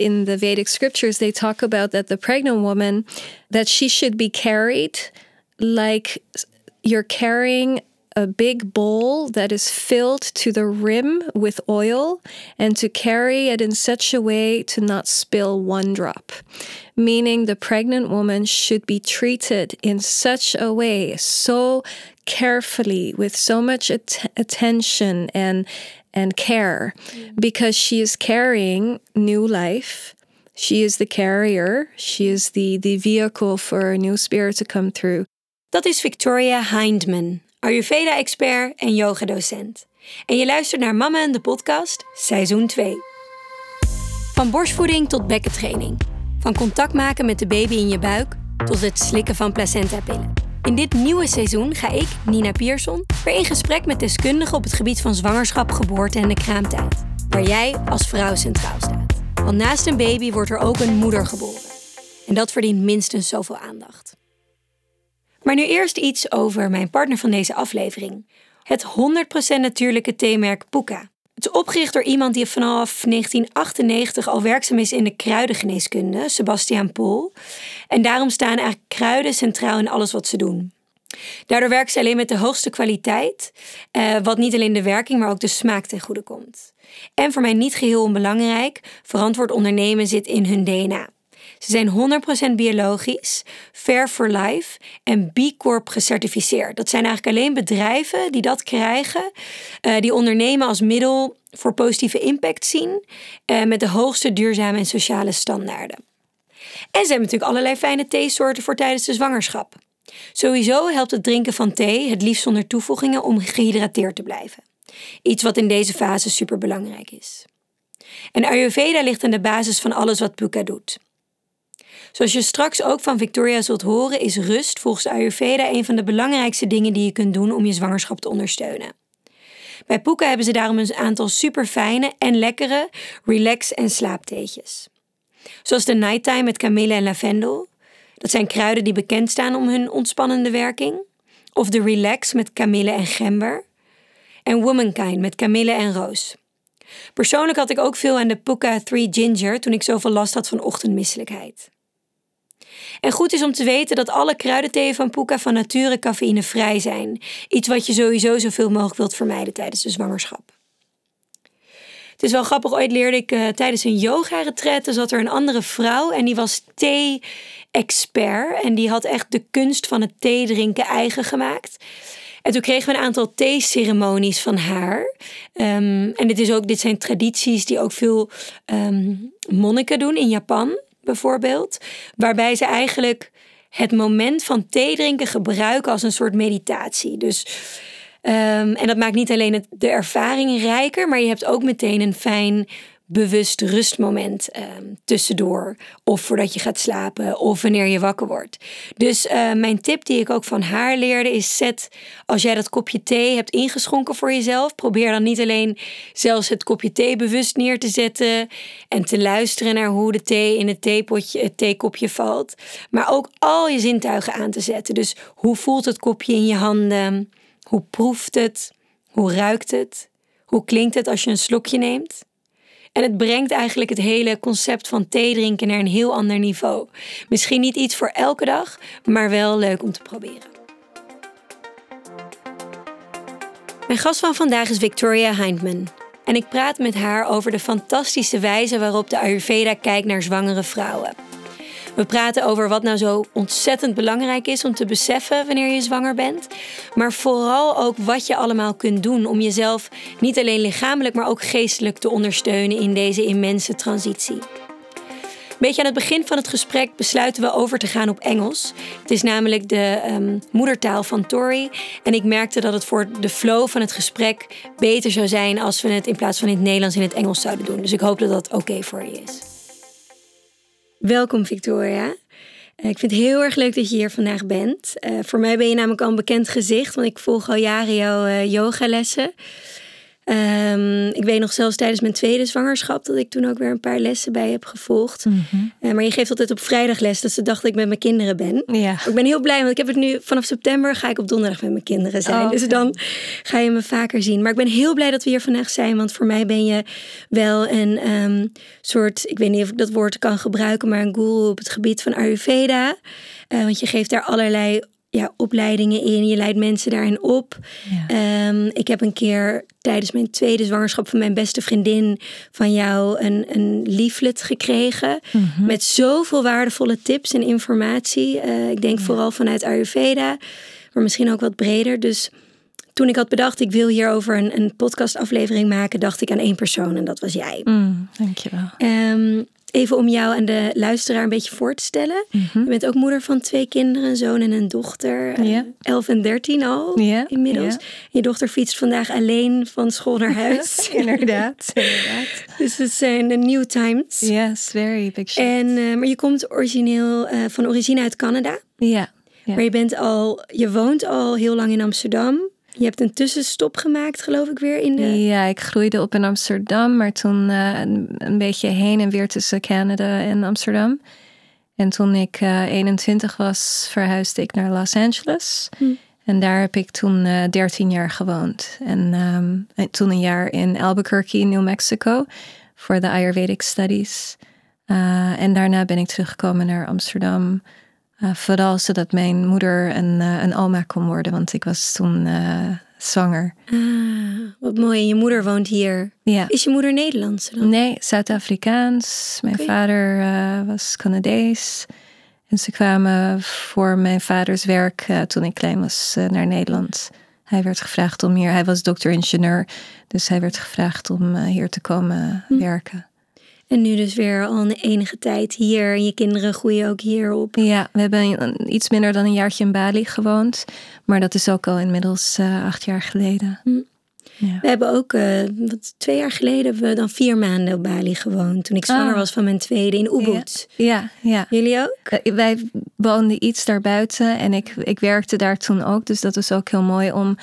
In the Vedic scriptures, they talk about that the pregnant woman, that she should be carried like you're carrying a big bowl that is filled to the rim with oil and to carry it in such a way to not spill one drop. Meaning the pregnant woman should be treated in such a way, so carefully, with so much at- attention and, and care, because she is carrying new life. She is the carrier. She is the, the vehicle for a new spirit to come through. Dat is Victoria Hindman, Ayurveda-expert en yogadocent. En je luistert naar Mama en de podcast, seizoen 2. Van borstvoeding tot bekkentraining. Van contact maken met de baby in je buik tot het slikken van placentapillen. In dit nieuwe seizoen ga ik, Nina Pierson, weer in gesprek met deskundigen op het gebied van zwangerschap, geboorte en de kraamtijd. Waar jij als vrouw centraal staat. Want naast een baby wordt er ook een moeder geboren. En dat verdient minstens zoveel aandacht. Maar nu eerst iets over mijn partner van deze aflevering. Het 100% natuurlijke theemerk Puka. Het is opgericht door iemand die vanaf 1998 al werkzaam is in de kruidengeneeskunde, Sebastiaan Pol. En daarom staan eigenlijk kruiden centraal in alles wat ze doen. Daardoor werken ze alleen met de hoogste kwaliteit, eh, wat niet alleen de werking, maar ook de smaak ten goede komt. En voor mij niet geheel onbelangrijk, verantwoord ondernemen zit in hun DNA. Ze zijn 100% biologisch, fair for life en B Corp gecertificeerd. Dat zijn eigenlijk alleen bedrijven die dat krijgen, uh, die ondernemen als middel voor positieve impact zien, uh, met de hoogste duurzame en sociale standaarden. En ze hebben natuurlijk allerlei fijne theesoorten voor tijdens de zwangerschap. Sowieso helpt het drinken van thee, het liefst zonder toevoegingen, om gehydrateerd te blijven. Iets wat in deze fase super belangrijk is. En Ayurveda ligt aan de basis van alles wat Puka doet. Zoals je straks ook van Victoria zult horen, is rust volgens Ayurveda een van de belangrijkste dingen die je kunt doen om je zwangerschap te ondersteunen. Bij Puka hebben ze daarom een aantal super fijne en lekkere relax- en slaaptheetjes. Zoals de Nighttime met kamille en lavendel. Dat zijn kruiden die bekend staan om hun ontspannende werking. Of de Relax met kamille en gember. En Womankind met kamille en roos. Persoonlijk had ik ook veel aan de Puka 3 Ginger toen ik zoveel last had van ochtendmisselijkheid. En goed is om te weten dat alle kruidentheeën van Puka van nature cafeïnevrij zijn. Iets wat je sowieso zoveel mogelijk wilt vermijden tijdens de zwangerschap. Het is wel grappig, ooit leerde ik uh, tijdens een yoga-retraite zat er een andere vrouw en die was thee-expert. En die had echt de kunst van het thee drinken eigen gemaakt. En toen kregen we een aantal theeceremonies van haar. Um, en dit, is ook, dit zijn tradities die ook veel um, monniken doen in Japan bijvoorbeeld, waarbij ze eigenlijk het moment van thee drinken gebruiken als een soort meditatie. Dus, um, en dat maakt niet alleen de ervaring rijker, maar je hebt ook meteen een fijn bewust rustmoment um, tussendoor. Of voordat je gaat slapen of wanneer je wakker wordt. Dus uh, mijn tip die ik ook van haar leerde is zet als jij dat kopje thee hebt ingeschonken voor jezelf. Probeer dan niet alleen zelfs het kopje thee bewust neer te zetten. En te luisteren naar hoe de thee in het theepotje, het theekopje valt. Maar ook al je zintuigen aan te zetten. Dus hoe voelt het kopje in je handen? Hoe proeft het? Hoe ruikt het? Hoe klinkt het als je een slokje neemt? En het brengt eigenlijk het hele concept van thee drinken naar een heel ander niveau. Misschien niet iets voor elke dag, maar wel leuk om te proberen. Mijn gast van vandaag is Victoria Hindman. En ik praat met haar over de fantastische wijze waarop de Ayurveda kijkt naar zwangere vrouwen. We praten over wat nou zo ontzettend belangrijk is om te beseffen wanneer je zwanger bent. Maar vooral ook wat je allemaal kunt doen om jezelf niet alleen lichamelijk, maar ook geestelijk te ondersteunen in deze immense transitie. Beetje aan het begin van het gesprek besluiten we over te gaan op Engels. Het is namelijk de um, moedertaal van Tori. En ik merkte dat het voor de flow van het gesprek beter zou zijn als we het in plaats van in het Nederlands in het Engels zouden doen. Dus ik hoop dat dat oké voor je is. Welkom Victoria. Eh, ik vind het heel erg leuk dat je hier vandaag bent. Uh, voor mij ben je namelijk al een bekend gezicht, want ik volg al jaren jouw uh, yogalessen. Ehm, ik weet nog zelfs tijdens mijn tweede zwangerschap dat ik toen ook weer een paar lessen bij heb gevolgd. Mhm. Eh, maar je geeft altijd op vrijdag les, dat ze dachten dat ik met mijn kinderen ben. Ja. Ik ben heel blij, want ik heb het nu vanaf september ga ik op donderdag met mijn kinderen zijn. Oh, Dus dan ga je me vaker zien. Maar ik ben heel blij dat we hier vandaag zijn, want voor mij ben je wel een ehm, soort, ik weet niet of ik dat woord kan gebruiken, maar een guru op het gebied van Ayurveda. Eh, want je geeft daar allerlei ja, opleidingen in, je leidt mensen daarin op. Ja. Ehm, ik heb een keer tijdens mijn tweede zwangerschap van mijn beste vriendin van jou een, een leaflet gekregen. Mhm. Met zoveel waardevolle tips en informatie. Eh, ik denk vooral vanuit Ayurveda, maar misschien ook wat breder. Dus toen ik had bedacht, ik wil hierover een, een podcastaflevering maken, dacht ik aan één persoon en dat was jij. Mm, dankjewel. Ehm, even om jou en de luisteraar een beetje voor te stellen. Je bent ook moeder van twee kinderen, een zoon en een dochter. Ja. 11 en 13 al inmiddels. Je dochter fietst vandaag alleen van school naar huis. inderdaad, inderdaad. dus het zijn de new times. Yes, very big shit. En, eh, maar je komt origineel eh, van origine uit Canada. Ja. ja. Maar je bent al, je woont al heel lang in Amsterdam. Je hebt een tussenstop gemaakt, geloof ik, weer in de. Ja, ik groeide op in Amsterdam, maar toen eh, een, beetje heen en weer tussen Canada en Amsterdam. En toen ik eh, 21 was, verhuisde ik naar Los Angeles. En daar heb ik toen eh 13 jaar gewoond. En, ehm, en toen een jaar in Albuquerque, New Mexico, voor de Ayurvedic Studies. Eh, en daarna ben ik teruggekomen naar Amsterdam. Eh, vooral zodat mijn moeder een, eh, een oma kon worden, want ik was toen eh, zwanger. Ah, wat mooi. En je moeder woont hier. Ja. Is je moeder Nederlands dan? Nee, Zuid-Afrikaans. Mijn vader was Canadees. En ze kwamen voor mijn vaders werk toen ik klein was naar Nederland. Hij werd gevraagd om hier, hij was dokter-ingenieur, dus hij werd gevraagd om hier te komen Hm. werken. En nu dus weer al een enige tijd hier. En je kinderen groeien ook hier op. Ja, we hebben iets minder dan een jaartje in Bali gewoond, maar dat is ook al inmiddels eh, acht jaar geleden. Hm. Ja. We hebben ook, eh, wat, twee jaar geleden hebben we dan vier maanden op Bali gewoond. Toen ik zwanger Ah. was van mijn tweede in Ubud. Ja, ja. Jullie ook? Eh, Wij woonden iets daarbuiten en ik, ik werkte daar toen ook. Dus dat was ook heel mooi om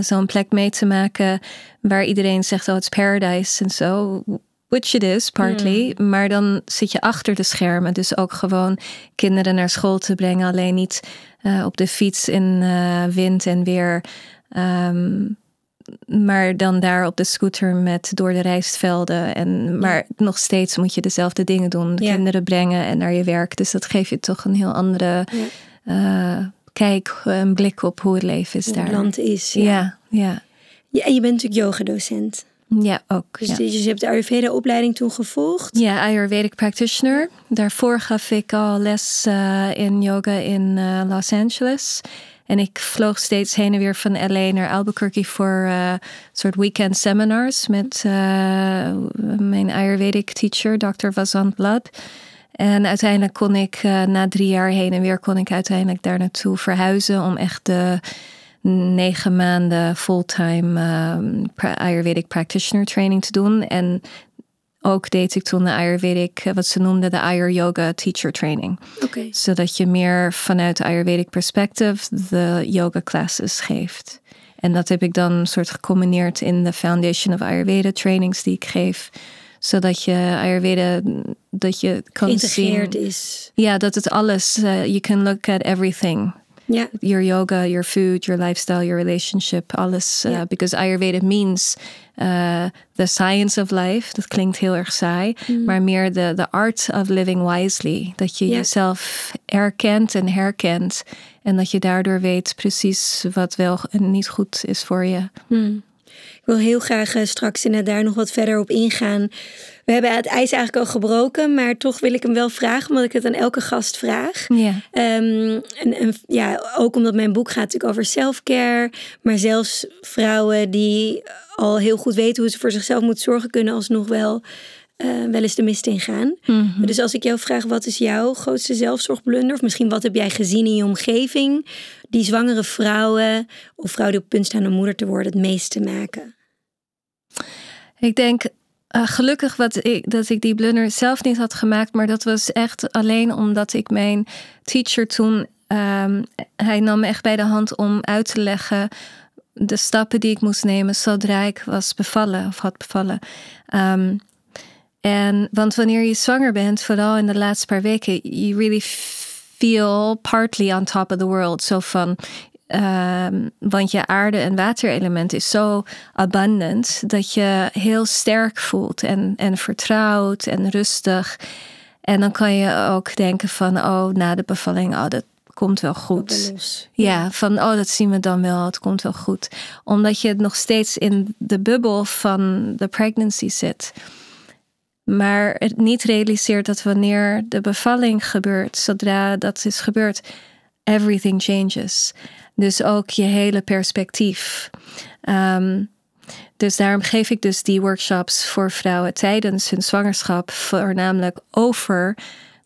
zo'n plek mee te maken waar iedereen zegt, oh, het is paradise en zo. Which it is, partly. Maar dan zit je achter de schermen. Dus ook gewoon kinderen naar school te brengen. Alleen niet eh, op de fiets in eh, wind en weer. Ehm, maar dan daar op de scooter met door de rijstvelden. En, maar nog steeds moet je dezelfde dingen doen. De Ja. kinderen brengen en naar je werk. Dus dat geeft je toch een heel andere Ja. eh, kijk, een blik op hoe het leven is Hoe daar. het land is. Ja. Ja, ja. Ja, en je bent natuurlijk yogadocent. Ja, ook. Dus, ja. dus je hebt de Ayurveda-opleiding toen gevolgd. Ja, Ayurvedic practitioner. Daarvoor gaf ik al les eh, in yoga in eh, Los Angeles. En ik vloog steeds heen en weer van LA naar Albuquerque voor een soort weekend seminars met mijn Ayurvedic teacher, Dr. Vasant Blad. En uiteindelijk kon ik na drie jaar heen en weer kon ik uiteindelijk daar naartoe verhuizen om echt de negen maanden fulltime ehm, Ayurvedic practitioner training te doen. En ook deed ik toen de Ayurvedic, eh, wat ze noemden de Ayur Yoga Teacher Training. Zodat je meer vanuit de Ayurvedic perspective de yoga classes geeft. En dat heb ik dan een soort gecombineerd in de Foundation of Ayurveda trainings die ik geef. Zodat je Ayurveda, dat je kan Geïntegreerd zien. is. Ja, dat het alles, eh, you can look at everything. Ja. Your yoga, your food, your lifestyle, your relationship, alles. uh, Ja. because Ayurveda means uh, the science of life. Dat klinkt heel erg saai. Maar meer de the art of living wisely. Dat je Mm. Jezelf erkent en herkent. En dat je daardoor weet precies wat wel en niet goed is voor je. Ik wil heel graag eh, straks inderdaad daar nog wat verder op ingaan. We hebben het ijs eigenlijk al gebroken, maar toch wil ik hem wel vragen, omdat ik het aan elke gast vraag. Ja. Ehm, en, en ja, ook omdat mijn boek gaat natuurlijk over self-care, maar zelfs vrouwen die al heel goed weten hoe ze voor zichzelf moeten zorgen, kunnen alsnog wel, eh, wel eens de mist ingaan. Dus als ik jou vraag, wat is jouw grootste zelfzorgblunder? Of misschien wat heb jij gezien in je omgeving die zwangere vrouwen of vrouwen die op punt staan om moeder te worden het meest te maken? Ik denk eh, gelukkig wat ik, dat ik die blunder zelf niet had gemaakt, maar dat was echt alleen omdat ik mijn teacher toen, ehm, hij nam me echt bij de hand om uit te leggen de stappen die ik moest nemen zodra ik was bevallen of had bevallen. Um, en want wanneer je zwanger bent, vooral in de laatste paar weken, you really feel partly on top of the world. Zo van, um, want je aarde- en waterelement is zo abundant dat je heel sterk voelt en, en vertrouwd en rustig. En dan kan je ook denken van, oh, na de bevalling, oh, dat komt wel goed. Ja, van, oh, dat zien we dan wel, het komt wel goed. Omdat je nog steeds in de bubbel van de pregnancy zit maar het niet realiseert dat wanneer de bevalling gebeurt, zodra dat is gebeurd, everything changes. Dus ook je hele perspectief. Ehm, dus daarom geef ik dus die workshops voor vrouwen tijdens hun zwangerschap, voornamelijk over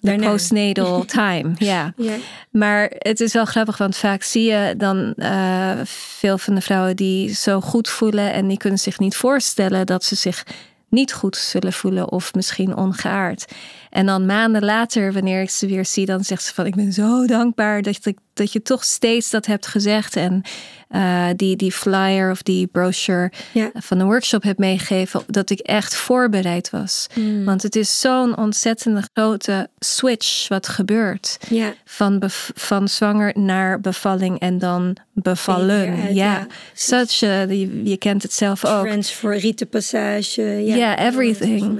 de postnatal time. Ja. ja. Maar het is wel grappig, want vaak zie je dan uh, veel van de vrouwen die zo goed voelen en die kunnen zich niet voorstellen dat ze zich niet goed zullen voelen of misschien ongeaard. En dan maanden later, wanneer ik ze weer zie, dan zegt ze van ik ben zo dankbaar dat, ik, dat je toch steeds dat hebt gezegd. En uh, die, die flyer of die brochure van de workshop heb meegegeven, dat ik echt voorbereid was. Hmm. Want het is zo'n ontzettende grote switch wat gebeurt. Ja. Van, van zwanger naar bevalling en dan bevallen. ja, such a, je, je, kent het zelf ook. Transferrietenpassage. Ja, yeah, everything.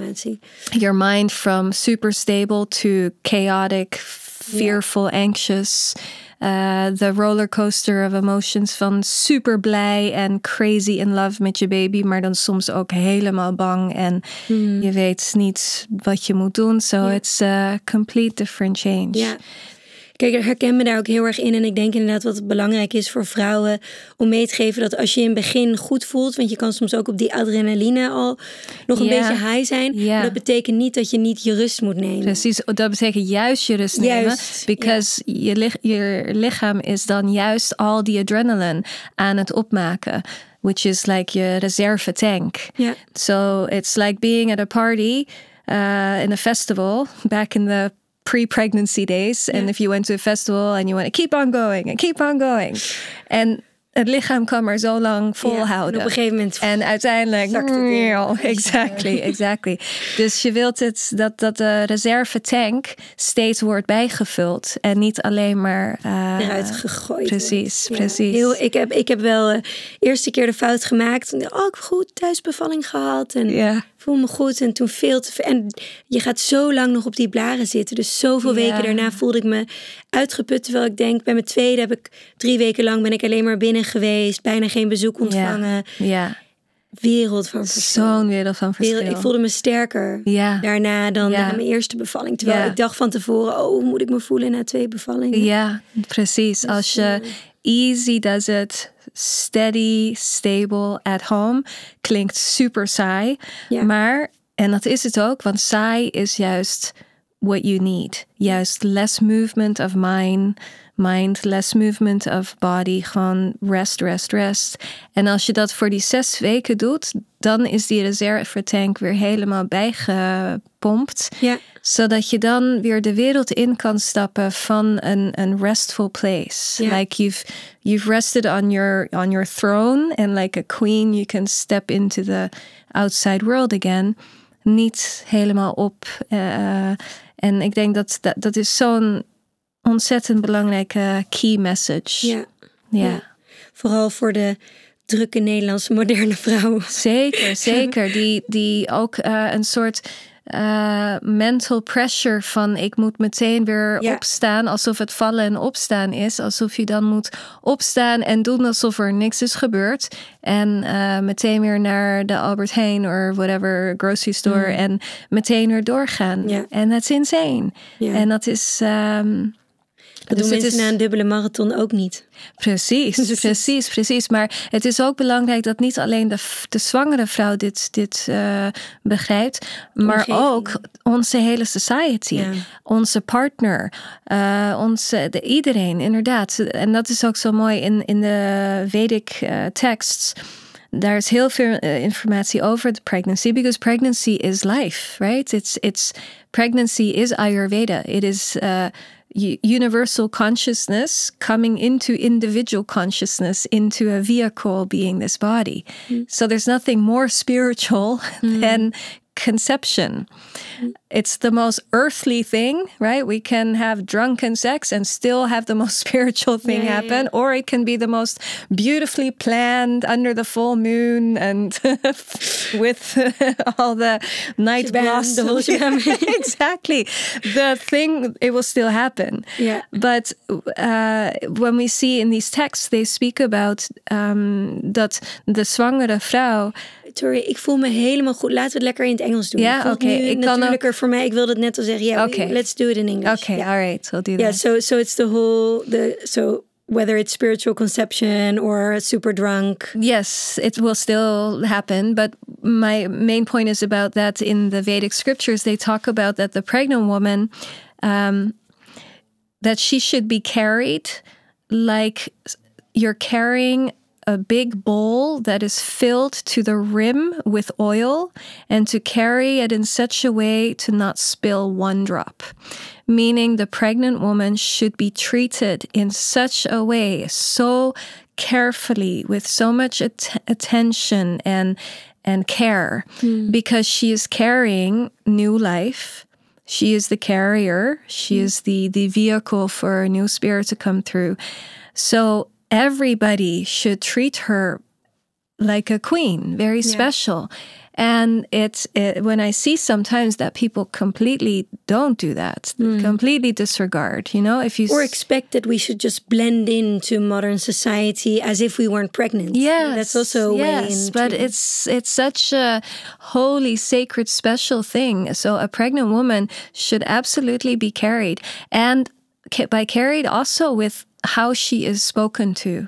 Your mind from super stable to chaotic, fearful, anxious. Uh, de rollercoaster of emotions van super blij en crazy in love met je baby, maar dan soms ook helemaal bang en hmm. je weet niet wat je moet doen. So it's a complete different change. Kijk, ik herken me daar ook heel erg in. En ik denk inderdaad wat belangrijk is voor vrouwen om mee te geven dat als je in het begin goed voelt, want je kan soms ook op die adrenaline al nog een beetje high zijn. Yeah. dat betekent niet dat je niet je rust moet nemen. Precies, dat betekent juist je rust nemen. Because je, je lichaam is dan juist al die adrenaline aan het opmaken. Which is like je reserve tank. So it's like being at a party. Uh, in a festival back in the pre-pregnancy days. And if you went to a festival and you want to keep on going and keep on going. En het lichaam kan maar zo lang volhouden. Ja, op een gegeven moment. En uiteindelijk. Exactly, exactly. dus je wilt het dat, dat de reserve tank steeds wordt bijgevuld. En niet alleen maar. Uh, Eruit gegooid. Precies, precies. Heel, ik, heb, ik heb wel de uh, eerste keer de fout gemaakt. Oh, ik goed thuisbevalling gehad. En ja voel me goed. En toen veel te veel. En je gaat zo lang nog op die blaren zitten. Dus zoveel weken daarna voelde ik me uitgeput. Terwijl ik denk, bij mijn tweede heb ik drie weken lang ben ik alleen maar binnen geweest. Bijna geen bezoek ontvangen. Ja. Wereld van verschil. Zo'n wereld van verschil. ik voelde me sterker ja. daarna dan na mijn eerste bevalling. Terwijl ik dacht van tevoren, oh, hoe moet ik me voelen na twee bevallingen? Ja, precies. Dus, Als je easy does it, steady, stable, at home. Klinkt super saai. Maar, en dat is het ook, want saai is juist what you need. Juist less movement of mind, mind, less movement of body. Gewoon rest, rest, rest. En als je dat voor die zes weken doet, dan is die reserve tank weer helemaal bijgepompt. Ja zodat je dan weer de wereld in kan stappen van een, een restful place. Like you've you've rested on your on your throne and like a queen you can step into the outside world again. Niet helemaal op. Uh, en ik denk dat dat, dat is zo'n ontzettend belangrijke key message. Ja. ja. Vooral voor de drukke Nederlandse moderne vrouw. Zeker, zeker. Die, die ook uh, een soort uh, mental pressure van ik moet meteen weer opstaan, alsof het vallen en opstaan is. Alsof je dan moet opstaan en doen alsof er niks is gebeurd. En uh, meteen weer naar de Albert Heijn of whatever grocery store mm. en meteen weer doorgaan. En dat is insane. En dat is. Um, dat dus doen mensen is... na een dubbele marathon ook niet. Precies, dus precies, precies. Maar het is ook belangrijk dat niet alleen de, de zwangere vrouw dit, dit uh, begrijpt, maar ook onze hele society, onze partner, uh, onze, de, iedereen, inderdaad. En dat is ook zo mooi in, in de Vedic uh, texts. Daar is heel veel informatie over de pregnancy, because pregnancy is life, right? It's, it's, pregnancy is Ayurveda. It is universal consciousness coming into individual consciousness into a vehicle being this body. Mm. So there's nothing more spiritual mm. than conception. It's the most earthly thing, right? We can have drunken sex and still have the most spiritual thing yeah, happen, yeah. or it can be the most beautifully planned under the full moon and with all the night blossoms. exactly. The thing, it will still happen. Yeah. But uh, when we see in these texts, they speak about um, that the zwangere vrouw sorry, ik voel me helemaal goed. Laten we het lekker in het Engels doen. Ja, oké. Okay. Ik natuurlijker ook... voor mij. Ik wilde het net al zeggen. Ja, okay. let's do it in English. Okay, yeah. all right. We'll do that. Yeah, so so it's the whole the so whether it's spiritual conception or super drunk. Yes, it will still happen. But my main point is about that in the Vedic scriptures, they talk about that the pregnant woman, um, that she should be carried like you're carrying a big bowl that is filled to the rim with oil and to carry it in such a way to not spill one drop. Meaning the pregnant woman should be treated in such a way, so carefully, with so much at- attention and and care, mm. because she is carrying new life. She is the carrier. She mm. is the the vehicle for a new spirit to come through. So everybody should treat her like a queen, very yeah. special. And it's it, when I see sometimes that people completely don't do that, mm. completely disregard, you know, if you or expect that we should just blend into modern society as if we weren't pregnant. Yeah, that's also a yes, but it's it's such a holy, sacred, special thing. So a pregnant woman should absolutely be carried, and by carried also with how she is spoken to.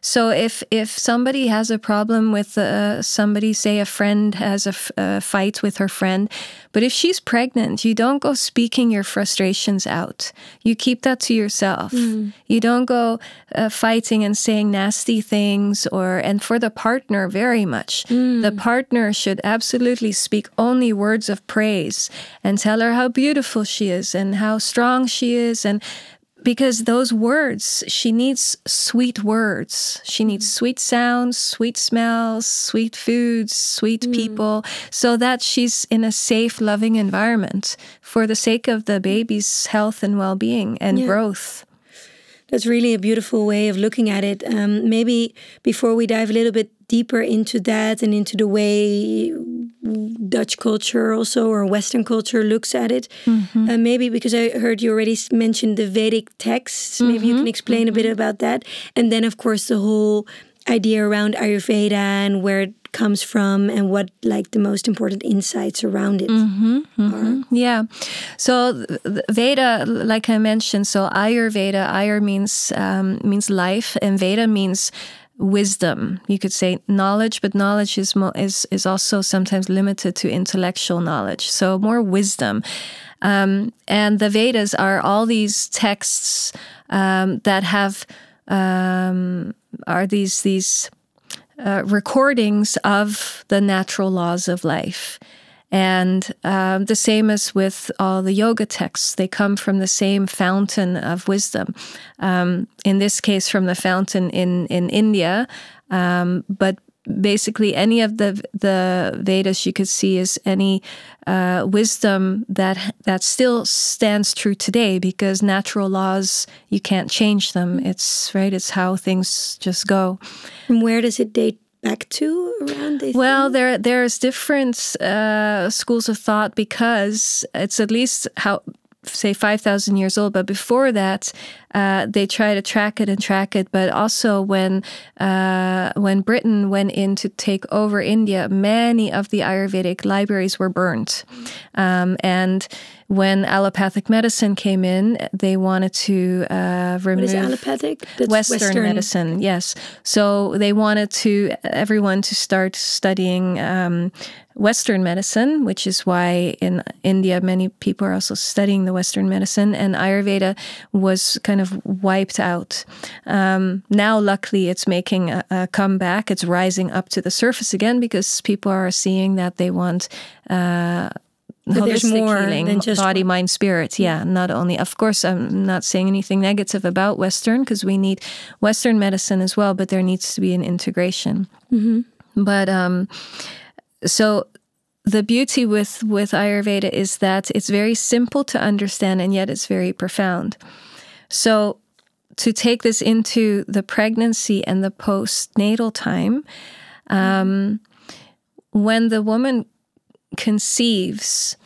So if if somebody has a problem with uh, somebody, say a friend has a, a fight with her friend, but if she's pregnant, you don't go speaking your frustrations out. You keep that to yourself. Mm. You don't go uh, fighting and saying nasty things, or and for the partner, very much. Mm. The partner should absolutely speak only words of praise and tell her how beautiful she is and how strong she is and because those words, she needs sweet words. She needs mm. sweet sounds, sweet smells, sweet foods, sweet mm. people, so that she's in a safe, loving environment for the sake of the baby's health and well being and yeah. growth. That's really a beautiful way of looking at it. Um, maybe before we dive a little bit deeper into that and into the way Dutch culture also or Western culture looks at it. Mm-hmm. Uh, maybe because I heard you already mentioned the Vedic texts. Maybe mm-hmm. you can explain mm-hmm. a bit mm-hmm. about that. And then, of course, the whole idea around Ayurveda and where comes from and what like the most important insights around it mm-hmm, mm-hmm. yeah so veda like i mentioned so ayurveda ayur means um, means life and veda means wisdom. You could say knowledge, but knowledge is mo- is is also sometimes limited to intellectual knowledge. So more wisdom. Um, and the Vedas are all these texts um, that have um, are these these uh, recordings of the natural laws of life. And um, the same as with all the yoga texts, they come from the same fountain of wisdom. Um, in this case, from the fountain in in India, um, but basically any of the the Vedas you could see is any uh, wisdom that that still stands true today because natural laws you can't change them. It's right. It's how things just go. And where does it date back to around? this? Well, there there's different uh, schools of thought because it's at least how say 5,000 years old, but before that, uh, they try to track it and track it. But also, when uh, when Britain went in to take over India, many of the Ayurvedic libraries were burnt, um, and when allopathic medicine came in, they wanted to uh, remove what is allopathic. Western, Western, medicine. Yes, so they wanted to everyone to start studying um, Western medicine, which is why in India many people are also studying the Western medicine, and Ayurveda was kind of wiped out. Um, now, luckily, it's making a, a, comeback. It's rising up to the surface again because people are seeing that they want. Uh, there's holistic more healing, than just body, mind, spirit. Yeah, not only. Of course, I'm not saying anything negative about Western because we need Western medicine as well, but there needs to be an integration. But um, so the beauty with with Ayurveda is that it's very simple to understand and yet it's very profound. So to take this into the pregnancy and the postnatal time, um, when the woman conceives,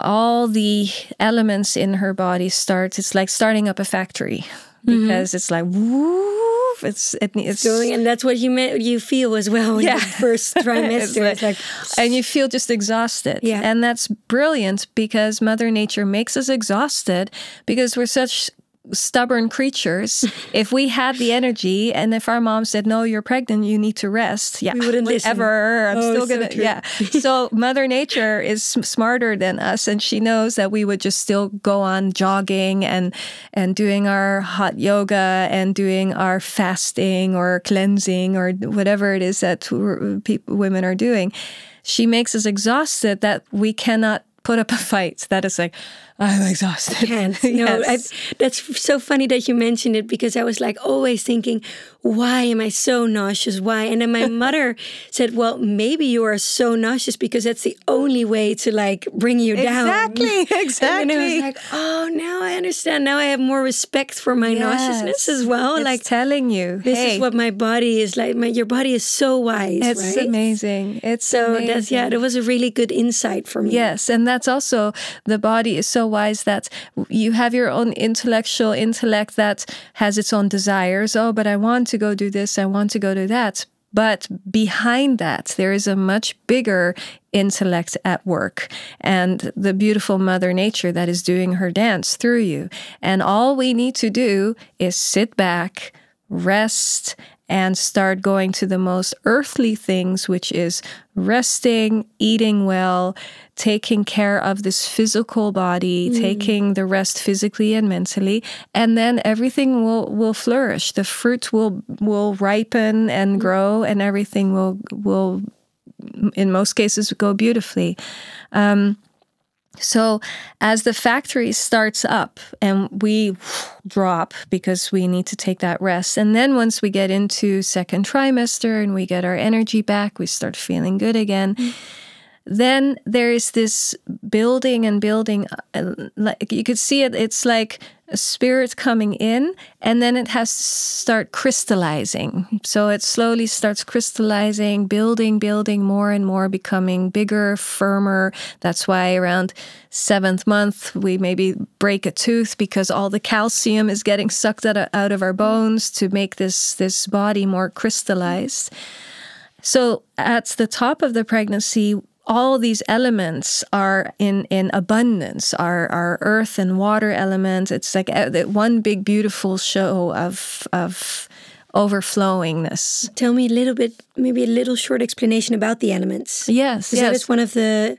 all the elements in her body start. It's like starting up a factory mm-hmm. because it's like woo. It's it, it's Going, and that's what you meant, you feel as well Yeah. first trimester. It's like, and you feel just exhausted. Yeah. And that's brilliant because Mother Nature makes us exhausted because we're such stubborn creatures. if we had the energy and if our mom said, No, you're pregnant, you need to rest. Yeah. We wouldn't listen. whatever. I'm Oh, still gonna true. yeah. so Mother Nature is smarter than us and she knows that we would just still go on jogging and and doing our hot yoga and doing our fasting or cleansing or whatever it is that people, women are doing. She makes us exhausted that we cannot put up a fight. That is like, I'm exhausted. can't. No, I, that's so funny that you mentioned it because I was like always thinking, why am I so nauseous? Why? And then my mother said, well, maybe you are so nauseous because that's the only way to like bring you down. Exactly, Exactly. And I was like, oh, now I understand. Now I have more respect for my nauseousness as well. It's like telling you, this hey, is what my body is like. My, your body is so wise, it's right? amazing. It's So amazing. that's yeah, that was a really good insight for me. Yes, and that's also the body is so wise that you have your own intellectual intellect that has its own desires. Oh, but I want to go do this, I want to go do that. But behind that, there is a much bigger intellect at work and the beautiful Mother Nature that is doing her dance through you. And all we need to do is sit back, rest, and start going to the most earthly things, which is resting, eating well, taking care of this physical body, mm. taking the rest physically and mentally, and then everything will will flourish. The fruit will will ripen and mm. grow, and everything will will in most cases go beautifully. Um, So, as the factory starts up and we drop because we need to take that rest, and then once we get into second trimester and we get our energy back, we start feeling good again. Mm. Then there is this building and building. uh, Like you could see it. It's like a spirit coming in, and then it has to start crystallizing. So it slowly starts crystallizing, building, building more and more, becoming bigger, firmer. That's why around seventh month we maybe break a tooth because all the calcium is getting sucked out of, out of our bones to make this this body more crystallized. So at the top of the pregnancy, all these elements are in, in abundance, our, our earth and water elements. It's like uh, a- one big beautiful show of, of overflowingness. Tell me a little bit, maybe a little short explanation about the elements. Yes, Because that yes. is one of the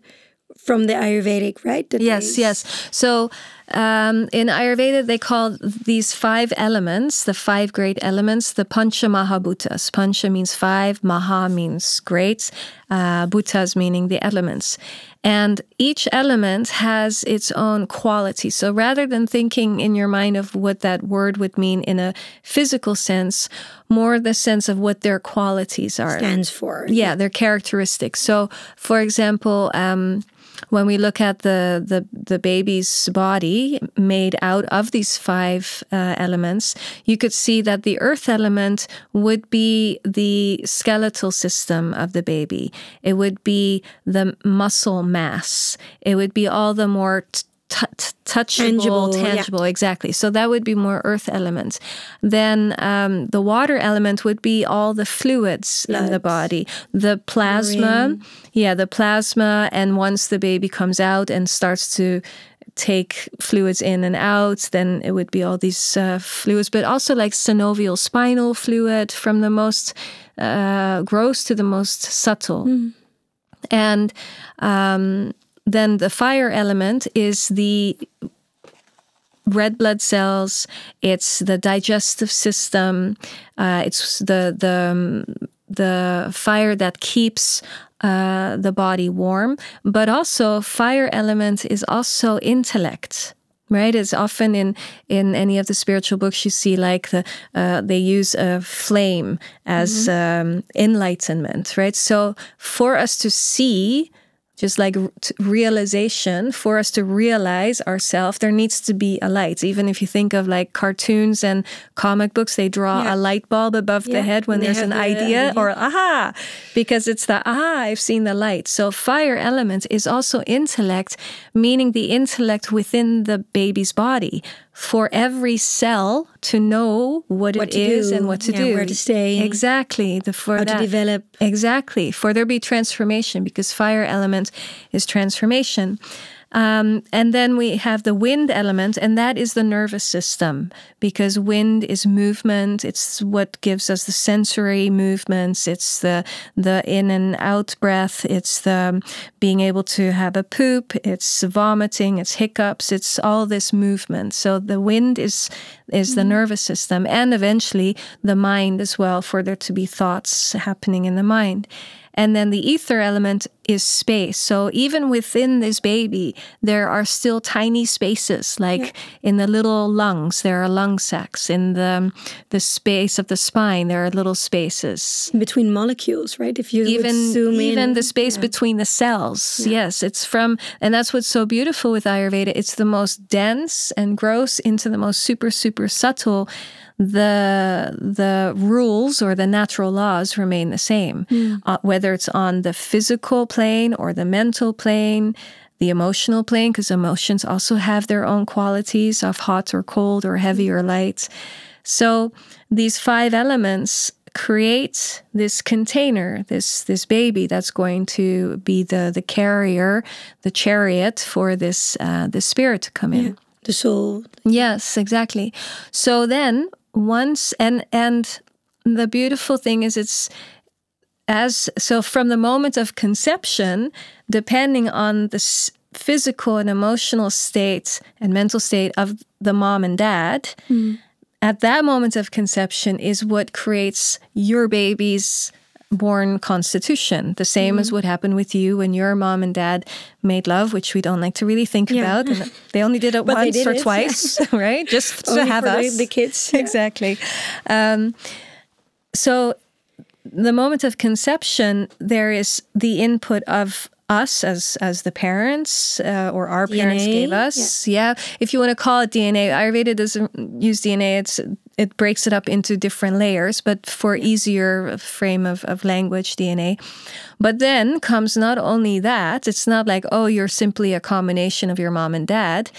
from the Ayurvedic, right? That Yes, they- yes. So um, in Ayurveda, they call these five elements, the five great elements, the Pancha Mahabhutas. Pancha means five, Maha means great, uh, Bhutas meaning the elements. And each element has its own quality. So rather than thinking in your mind of what that word would mean in a physical sense, more the sense of what their qualities are stands for. yeah their characteristics so for example um, when we look at the, the the baby's body made out of these five uh, elements you could see that the earth element would be the skeletal system of the baby. It would be the muscle mass. It would be all the more t- t- touchable, Tangible, yeah. tangible, exactly. So that would be more earth element. Then um, the water element would be all the fluids in the body, the plasma, yeah, the plasma. And once the baby comes out and starts to take fluids in and out, then it would be all these uh, fluids, but also like synovial spinal fluid from the most uh, gross to the most subtle. And um, then the fire element is the red blood cells. It's the digestive system. Uh, it's the the um, the fire that keeps uh, the body warm, but also fire element is also intellect right it's often in in any of the spiritual books you see like the uh, they use a flame as um, enlightenment right so for us to see just like realization for us to realize ourselves there needs to be a light. Even if you think of like cartoons and comic books they draw Yeah. a light bulb above the head when they there's an the idea idea. or aha! Because it's the aha i've seen the light. So fire element is also intellect meaning the intellect within the baby's body for every cell to know what, What it to do, and what to yeah, do where to stay. exactly the for How to develop. Exactly. For there be transformation because fire element is transformation. Um, and then we have the wind element, and that is the nervous system because wind is movement. It's what gives us the sensory movements. It's the the in and out breath. It's the being able to have a poop. It's vomiting. It's hiccups. It's all this movement. So the wind is is the nervous system, and eventually the mind as well, for there to be thoughts happening in the mind. And then the ether element is space. So even within this baby, there are still tiny spaces, like in the little lungs, there are lung sacs. In the the space of the spine, there are little spaces. between molecules, right? If you Even zoom even in, the space yeah. between the cells. Yes, it's from, and that's what's so beautiful with Ayurveda. It's the most dense and gross into the most super super subtle. The the rules or the natural laws remain the same, uh, whether it's on the physical plane or the mental plane, the emotional plane, because emotions also have their own qualities of hot or cold or heavy or light. So these five elements create this container, this this baby that's going to be the the carrier, the chariot for this uh, the spirit to come in. the soul. Yes, exactly. So then once and and the beautiful thing is it's as so from the moment of conception, depending on the s- physical and emotional state and mental state of the mom and dad, mm. at that moment of conception is what creates your baby's born constitution. The same as what happened with you when your mom and dad made love, which we don't like to really think Yeah. about. And they only did it once did or it, twice, right? Just to have us. the kids, yeah. Exactly. Um, so the moment of conception, there is the input of us as as the parents uh, or our parents gave us. Yeah. if you want to call it DNA, Ayurveda doesn't use DNA. It's it breaks it up into different layers, but for easier frame of, of language, DNA. But then comes not only that, it's not like, oh, you're simply a combination of your mom and dad.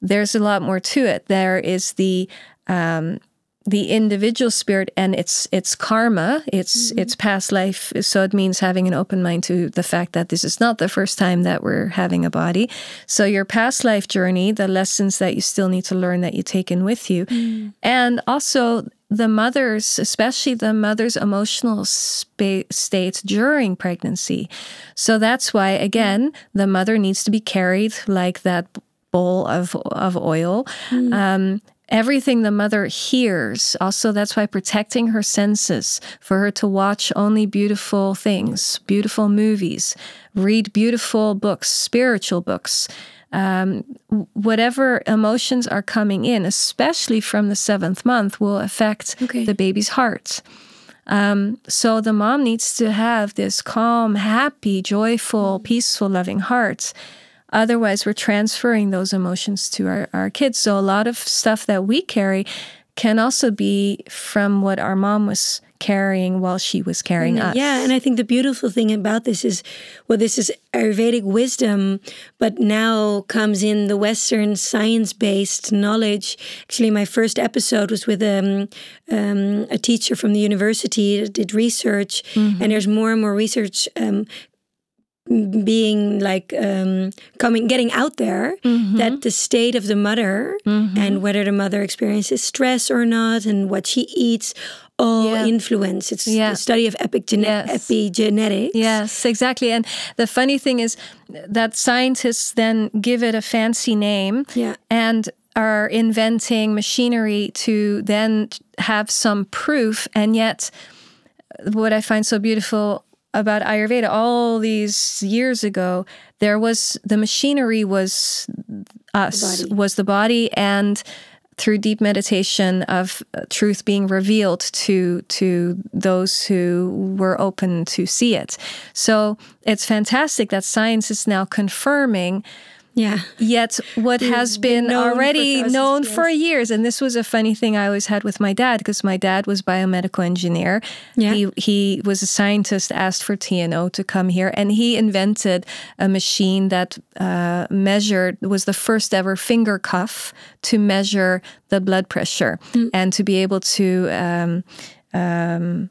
There's a lot more to it. There is the um, the individual spirit and its its karma, its mm-hmm. its past life. So it means having an open mind to the fact that this is not the first time that we're having a body. So your past life journey, the lessons that you still need to learn that you take in with you, mm. and also the mother's, especially the mother's emotional spa- state during pregnancy. So that's why again mm. the mother needs to be carried like that bowl of of oil. Mm. Um, everything the mother hears. Also, that's why protecting her senses for her to watch only beautiful things, beautiful movies, read beautiful books, spiritual books. Um, whatever emotions are coming in, especially from the seventh month, will affect Okay. the baby's heart. Um, so the mom needs to have this calm, happy, joyful, peaceful, loving heart. Otherwise, we're transferring those emotions to our, our kids. So a lot of stuff that we carry can also be from what our mom was carrying while she was carrying us. Yeah, and I think the beautiful thing about this is, well, this is Ayurvedic wisdom, but now comes in the Western science-based knowledge. Actually, my first episode was with um, um, a teacher from the university that did research, and there's more and more research. Um, being like um, coming getting out there that the state of the mother and whether the mother experiences stress or not and what she eats all Yeah. influence it's Yeah. the study of epigene- Yes. epigenetics Yes, exactly. And the funny thing is that scientists then give it a fancy name Yeah. and are inventing machinery to then have some proof. And yet, what I find so beautiful about Ayurveda all these years ago, there was the machinery was us, The was the body, and through deep meditation of uh, truth being revealed to to those who were open to see it. So it's fantastic that science is now confirming Yeah. Yet, what has been, been known already known of for years, and this was a funny thing I always had with my dad because my dad was biomedical engineer. Yeah. He he was a scientist, asked for TNO to come here, and he invented a machine that uh, measured was the first ever finger cuff to measure the blood pressure and to be able to. Um, um,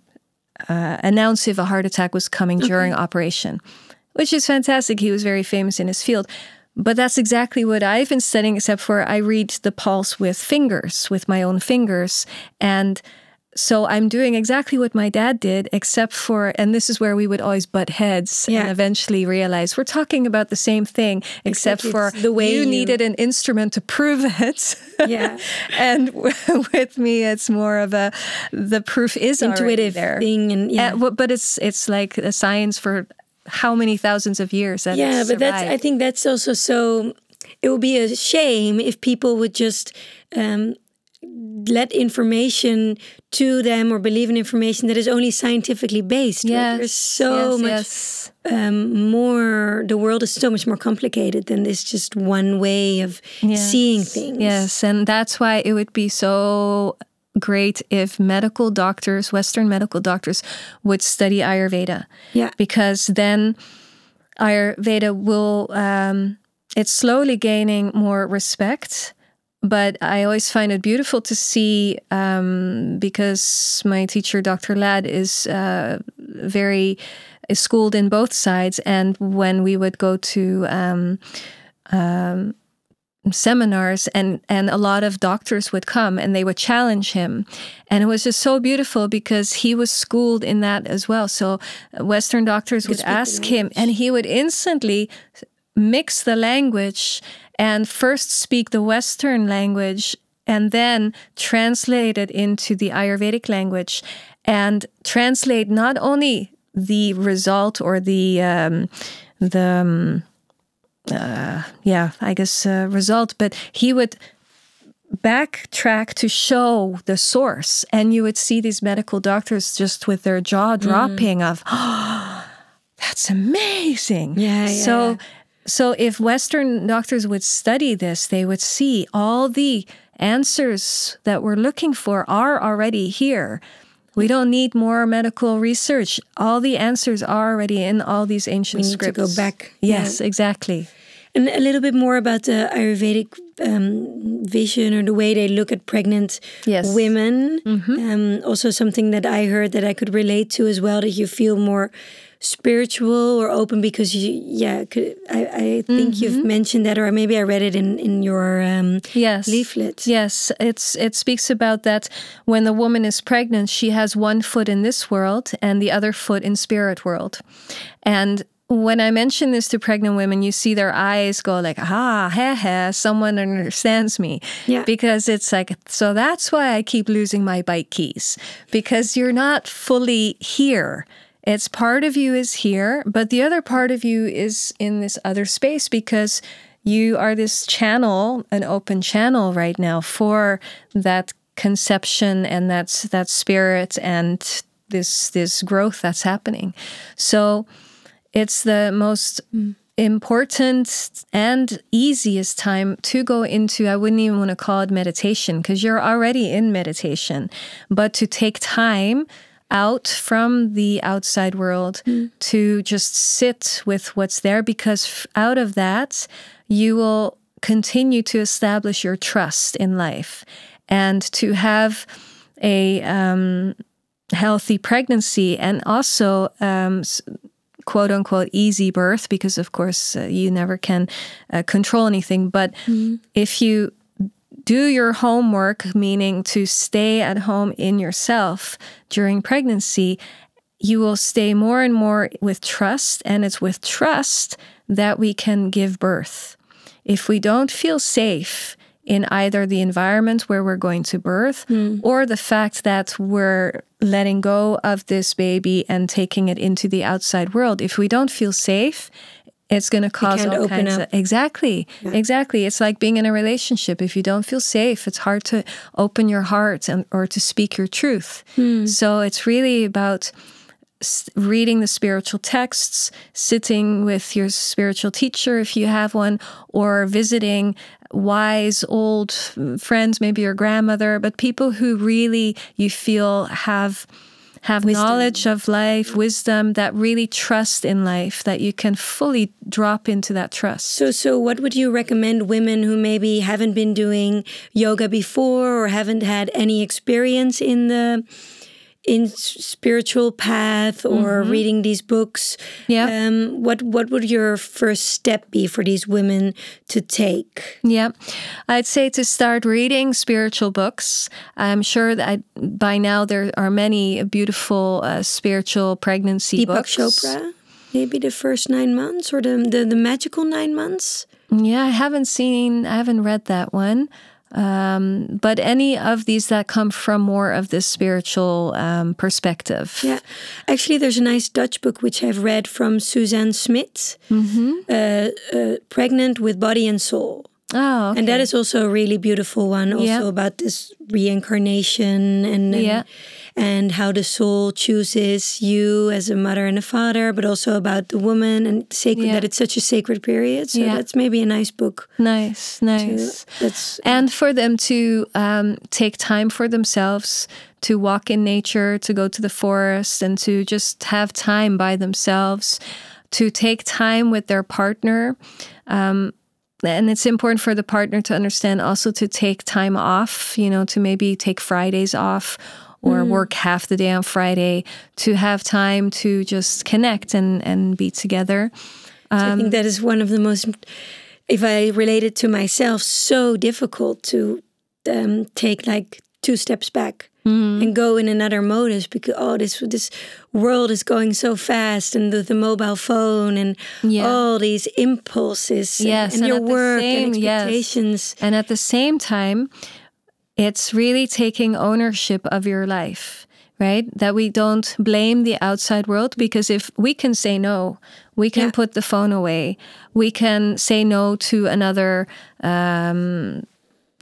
uh, announce if a heart attack was coming during operation, which is fantastic. He was very famous in his field. But that's exactly what I've been studying, except for I read the pulse with fingers, with my own fingers. And so I'm doing exactly what my dad did, except for, and this is where we would always butt heads Yeah. and eventually realize we're talking about the same thing, except Exactly. for the way you you- needed an instrument to prove it. Yeah. and with me, it's more of a, the proof is Intuitive there. thing and yeah. Uh, but- but it's it's like a science for how many thousands of years that yeah but that's i think that's also so it would be a shame if people would just um, let information to them or believe in information that is only scientifically based right? yes, there's so yes, much yes. Um, more the world is so much more complicated than this just one way of seeing things Yes, and that's why it would be so great if medical doctors, Western medical doctors, would study Ayurveda. Yeah. Because then Ayurveda will, um, it's slowly gaining more respect. But I always find it beautiful to see um, because my teacher, Dr. Lad, is uh, very is schooled in both sides. And when we would go to um, seminars and and a lot of doctors would come and they would challenge him. And it was just so beautiful because he was schooled in that as well. So uh, western doctors would ask him and he would instantly mix the language and first speak the western language and then translate it into the ayurvedic language and translate not only the result or the um, the um, yeah, I guess uh, result, but he would backtrack to show the source, and you would see these medical doctors just with their jaw dropping of, oh, that's amazing. Yeah, So, yeah. so if Western doctors would study this, they would see all the answers that we're looking for are already here. We don't need more medical research. All the answers are already in all these ancient We need to go back. Yes, exactly. And a little bit more about the Ayurvedic um, vision or the way they look at pregnant Yes. Women. Um, also, something that I heard that I could relate to as well that you feel more spiritual or open because you, yeah, could, I, I think Mm-hmm. you've mentioned that, or maybe I read it in, in your um, Yes. leaflet. Yes, it's it speaks about that when the woman is pregnant, she has one foot in this world and the other foot in spirit world. And when I mention this to pregnant women, you see their eyes go like, ah, ha ha, someone understands me. Yeah. Because it's like, so that's why I keep losing my bike keys. Because you're not fully here. It's part of you is here, but the other part of you is in this other space because you are this channel, an open channel right now for that conception and that's that spirit and this this growth that's happening. So it's the most important and easiest time to go into i wouldn't even want to call it meditation because you're already in meditation but to take time out from the outside world to just sit with what's there because out of that you will continue to establish your trust in life. And to have a um, healthy pregnancy and also um, s- quote unquote easy birth because of course uh, you never can uh, control anything but if you do your homework meaning to stay at home in yourself during pregnancy you will stay more and more with trust and it's with trust that we can give birth if we don't feel safe in either the environment where we're going to birth hmm. or the fact that we're letting go of this baby and taking it into the outside world. If we don't feel safe, it's going to cause all kinds up. of exactly exactly it's like being in a relationship if you don't feel safe it's hard to open your heart and or to speak your truth Hmm. so it's really about reading the spiritual texts sitting with your spiritual teacher if you have one or visiting wise old friends maybe your grandmother but people who really you feel have have knowledge of life, wisdom, that really trust in life, that you can fully drop into that trust. So, so what would you recommend women who maybe haven't been doing yoga before or haven't had any experience in the in spiritual path or reading these books? Yeah. Um, what what would your first step be for these women to take? Yeah, I'd say to start reading spiritual books. I'm sure that I, by now there are many beautiful uh, spiritual pregnancy Deepak books. Chopra, maybe the first nine months or the, the the magical nine months. Yeah, I haven't seen, I haven't read that one. Um, but any of these that come from more of this spiritual um, perspective. Yeah, actually, there's a nice Dutch book which I've read from Suzanne Smit, Mm-hmm. uh, uh, "Pregnant with Body and Soul." Oh, okay. And that is also a really beautiful one, also about this reincarnation and and, and how the soul chooses you as a mother and a father, but also about the woman and sacred that it's such a sacred period. So that's maybe a nice book. nice, to- nice. That's and for them to um, take time for themselves to walk in nature to go to the forest and to just have time by themselves to take time with their partner um, and it's important for the partner to understand also to take time off you know to maybe take fridays off or work half the day on friday to have time to just connect and, and be together. So I Um, think that is one of the most, if I relate it to myself, so difficult to um, take like two steps back Mm-hmm. and go in another modus because oh this this world is going so fast and the, the mobile phone and Yeah. all these impulses and- Yes, and, and your at the work same- and yes. And at the same time, it's really taking ownership of your life, right? That we don't blame the outside world because if we can say no, we can Yeah. put the phone away, we can say no to another um,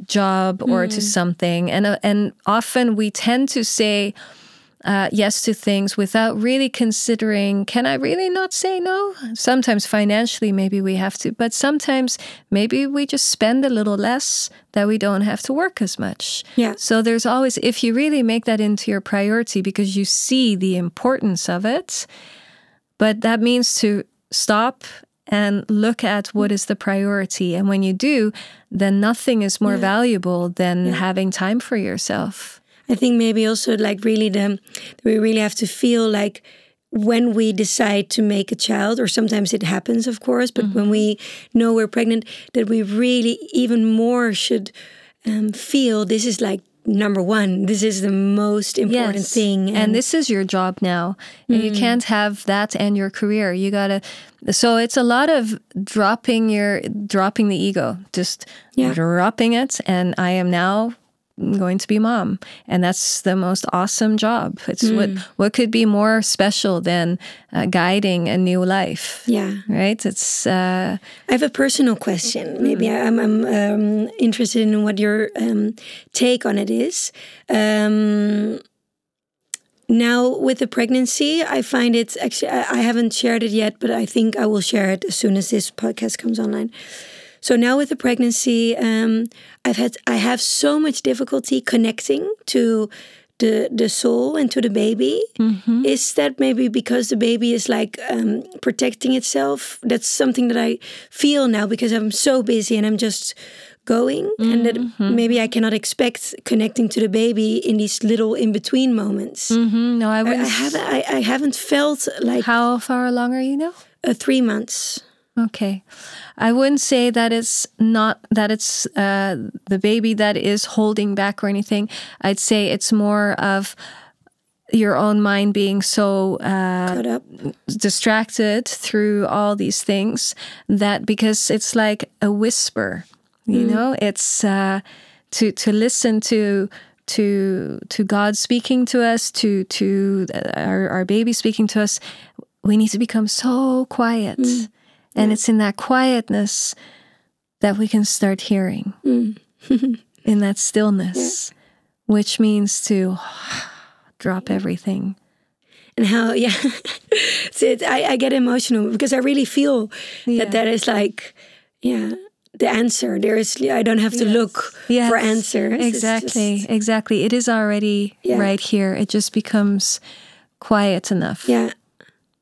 job or to something, and uh, and often we tend to say. Uh, yes to things without really considering can i really not say no sometimes financially maybe we have to but sometimes maybe we just spend a little less that we don't have to work as much Yeah. so there's always if you really make that into your priority because you see the importance of it but that means to stop and look at what is the priority. And when you do then nothing is more valuable than having time for yourself. I think maybe also like really the we really have to feel like when we decide to make a child, or sometimes it happens, of course, but when we know we're pregnant, that we really even more should um, feel this is like number one. This is the most important thing. And, this is your job now. And you mm. can't have that and your career. You gotta. So it's a lot of dropping your dropping the ego, just Yeah. dropping it. And I am now going to be mom, and that's the most awesome job. It's what what could be more special than uh, guiding a new life. yeah. Right. It's. Uh, I have a personal question. Maybe I'm, I'm um, interested in what your um, take on it is. Um, now, with the pregnancy, I find it actually, I haven't shared it yet, but I think I will share it as soon as this podcast comes online. So now with the pregnancy, um, I've had I have so much difficulty connecting to the the soul and to the baby. Is that maybe because the baby is like um, protecting itself? That's something that I feel now because I'm so busy and I'm just going, and that maybe I cannot expect connecting to the baby in these little in between moments. mhm, no, I I. I haven't I, I haven't felt like How far along are you now? uh, three months. Okay. I wouldn't say that it's not that it's uh, the baby that is holding back or anything. I'd say it's more of your own mind being so uh, up. distracted through all these things that because it's like a whisper, you know, it's uh, to to listen to to to God speaking to us, to to our, our baby speaking to us, we need to become so quiet. Mm. And yeah. it's in that quietness that we can start hearing. Mm. in that stillness, yeah. which means to drop everything. And how, yeah, so I, I get emotional because I really feel yeah. that that is like, yeah, the answer. There is, I don't have to yes. look yes. for answers. Exactly, just, exactly. It is already yeah. right here. It just becomes quiet enough. Yeah.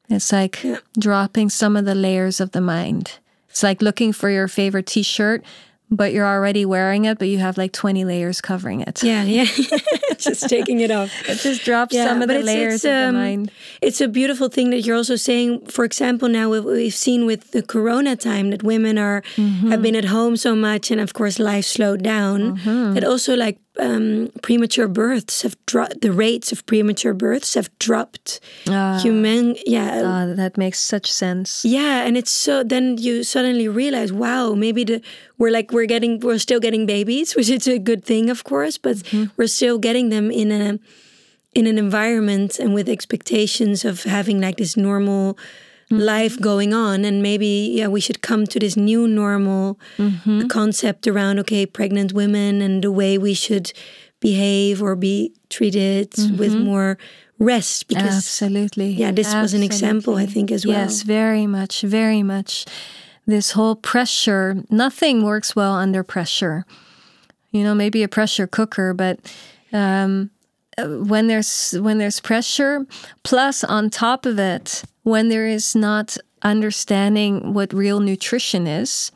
It's like yeah. dropping some of the layers of the mind. It's like looking for your favorite t shirt but you're already wearing it, but you have like 20 layers covering it. Yeah, yeah. just taking it off. It just drops yeah, some of the it's, layers it's, um, of the um, mind. It's a beautiful thing that you're also saying. For example, now we've seen with the Corona time that women are mm-hmm. have been at home so much, and of course life slowed down. Mm-hmm. That also like um, premature births have dropped. The rates of premature births have dropped. Uh, Human, yeah, uh, that makes such sense. Yeah, and it's so. Then you suddenly realize, wow, maybe the we're like we're getting we're still getting babies, which is a good thing, of course, but mm-hmm. we're still getting them in a in an environment and with expectations of having like this normal mm-hmm. life going on and maybe yeah we should come to this new normal mm-hmm. concept around okay pregnant women and the way we should behave or be treated mm-hmm. with more rest because absolutely yeah this absolutely. was an example i think as well yes very much very much this whole pressure nothing works well under pressure you know maybe a pressure cooker but um, when there's when there's pressure plus on top of it when there is not understanding what real nutrition is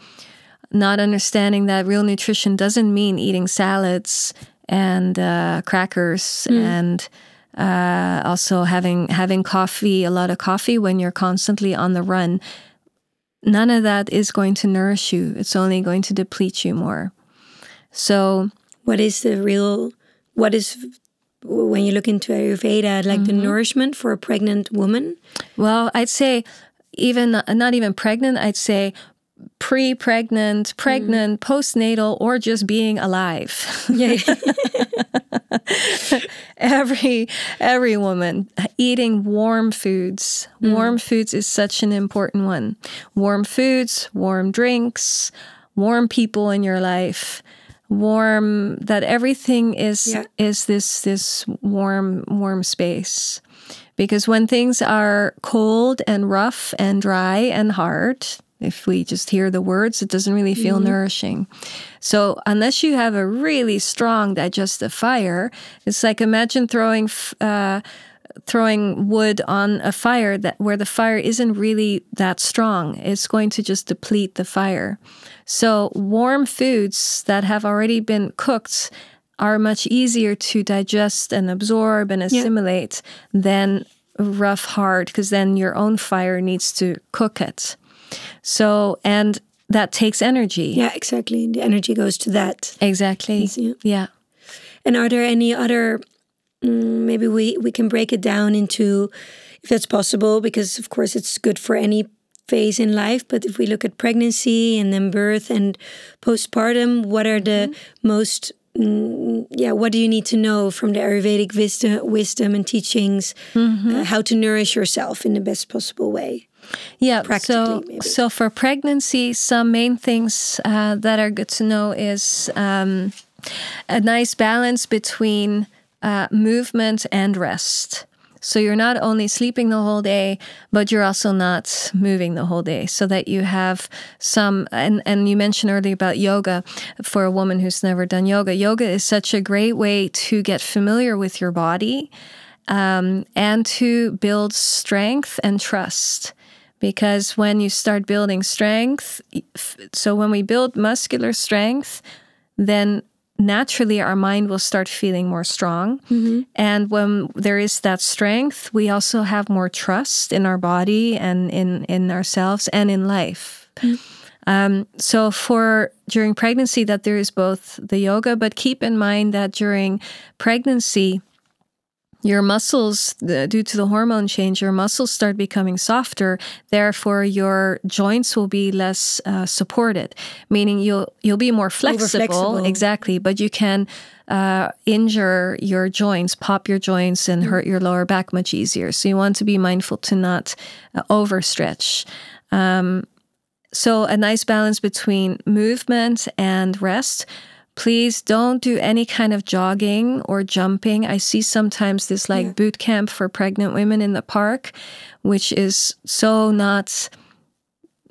not understanding that real nutrition doesn't mean eating salads and uh, crackers mm. and uh, also having having coffee a lot of coffee when you're constantly on the run. None of that is going to nourish you. It's only going to deplete you more. So what is the real what is when you look into Ayurveda, like mm-hmm. the nourishment for a pregnant woman? Well, I'd say even not even pregnant, I'd say pre-pregnant, pregnant, mm. postnatal, or just being alive. Yeah. every every woman eating warm foods. Mm. Warm foods is such an important one. Warm foods, warm drinks, warm people in your life warm that everything is yeah. is this this warm warm space because when things are cold and rough and dry and hard if we just hear the words it doesn't really feel mm-hmm. nourishing so unless you have a really strong digestive fire it's like imagine throwing uh, throwing wood on a fire that where the fire isn't really that strong. It's going to just deplete the fire. So warm foods that have already been cooked are much easier to digest and absorb and assimilate yeah. than rough hard because then your own fire needs to cook it. So and that takes energy. Yeah exactly. The energy goes to that. Exactly. Yeah. yeah. and are there any other maybe we we can break it down into if that's possible because of course it's good for any phase in life but if we look at pregnancy and then birth and postpartum what are the mm -hmm. most mm, yeah what do you need to know from the ayurvedic wisdom, wisdom and teachings mm -hmm. uh, how to nourish yourself in the best possible way yeah so maybe. so for pregnancy some main things uh, that are good to know is um, a nice balance between uh, movement and rest. So you're not only sleeping the whole day, but you're also not moving the whole day. So that you have some, and, and you mentioned earlier about yoga for a woman who's never done yoga. Yoga is such a great way to get familiar with your body um, and to build strength and trust. Because when you start building strength, so when we build muscular strength, then naturally our mind will start feeling more strong. Mm-hmm. And when there is that strength, we also have more trust in our body and in, in ourselves and in life. Mm-hmm. Um, so for during pregnancy, that there is both the yoga, but keep in mind that during pregnancy, your muscles, due to the hormone change, your muscles start becoming softer. Therefore, your joints will be less uh, supported, meaning you'll you'll be more flexible, flexible. Exactly, but you can uh, injure your joints, pop your joints, and hurt your lower back much easier. So you want to be mindful to not uh, overstretch. Um, so a nice balance between movement and rest. Please don't do any kind of jogging or jumping. I see sometimes this like yeah. boot camp for pregnant women in the park, which is so not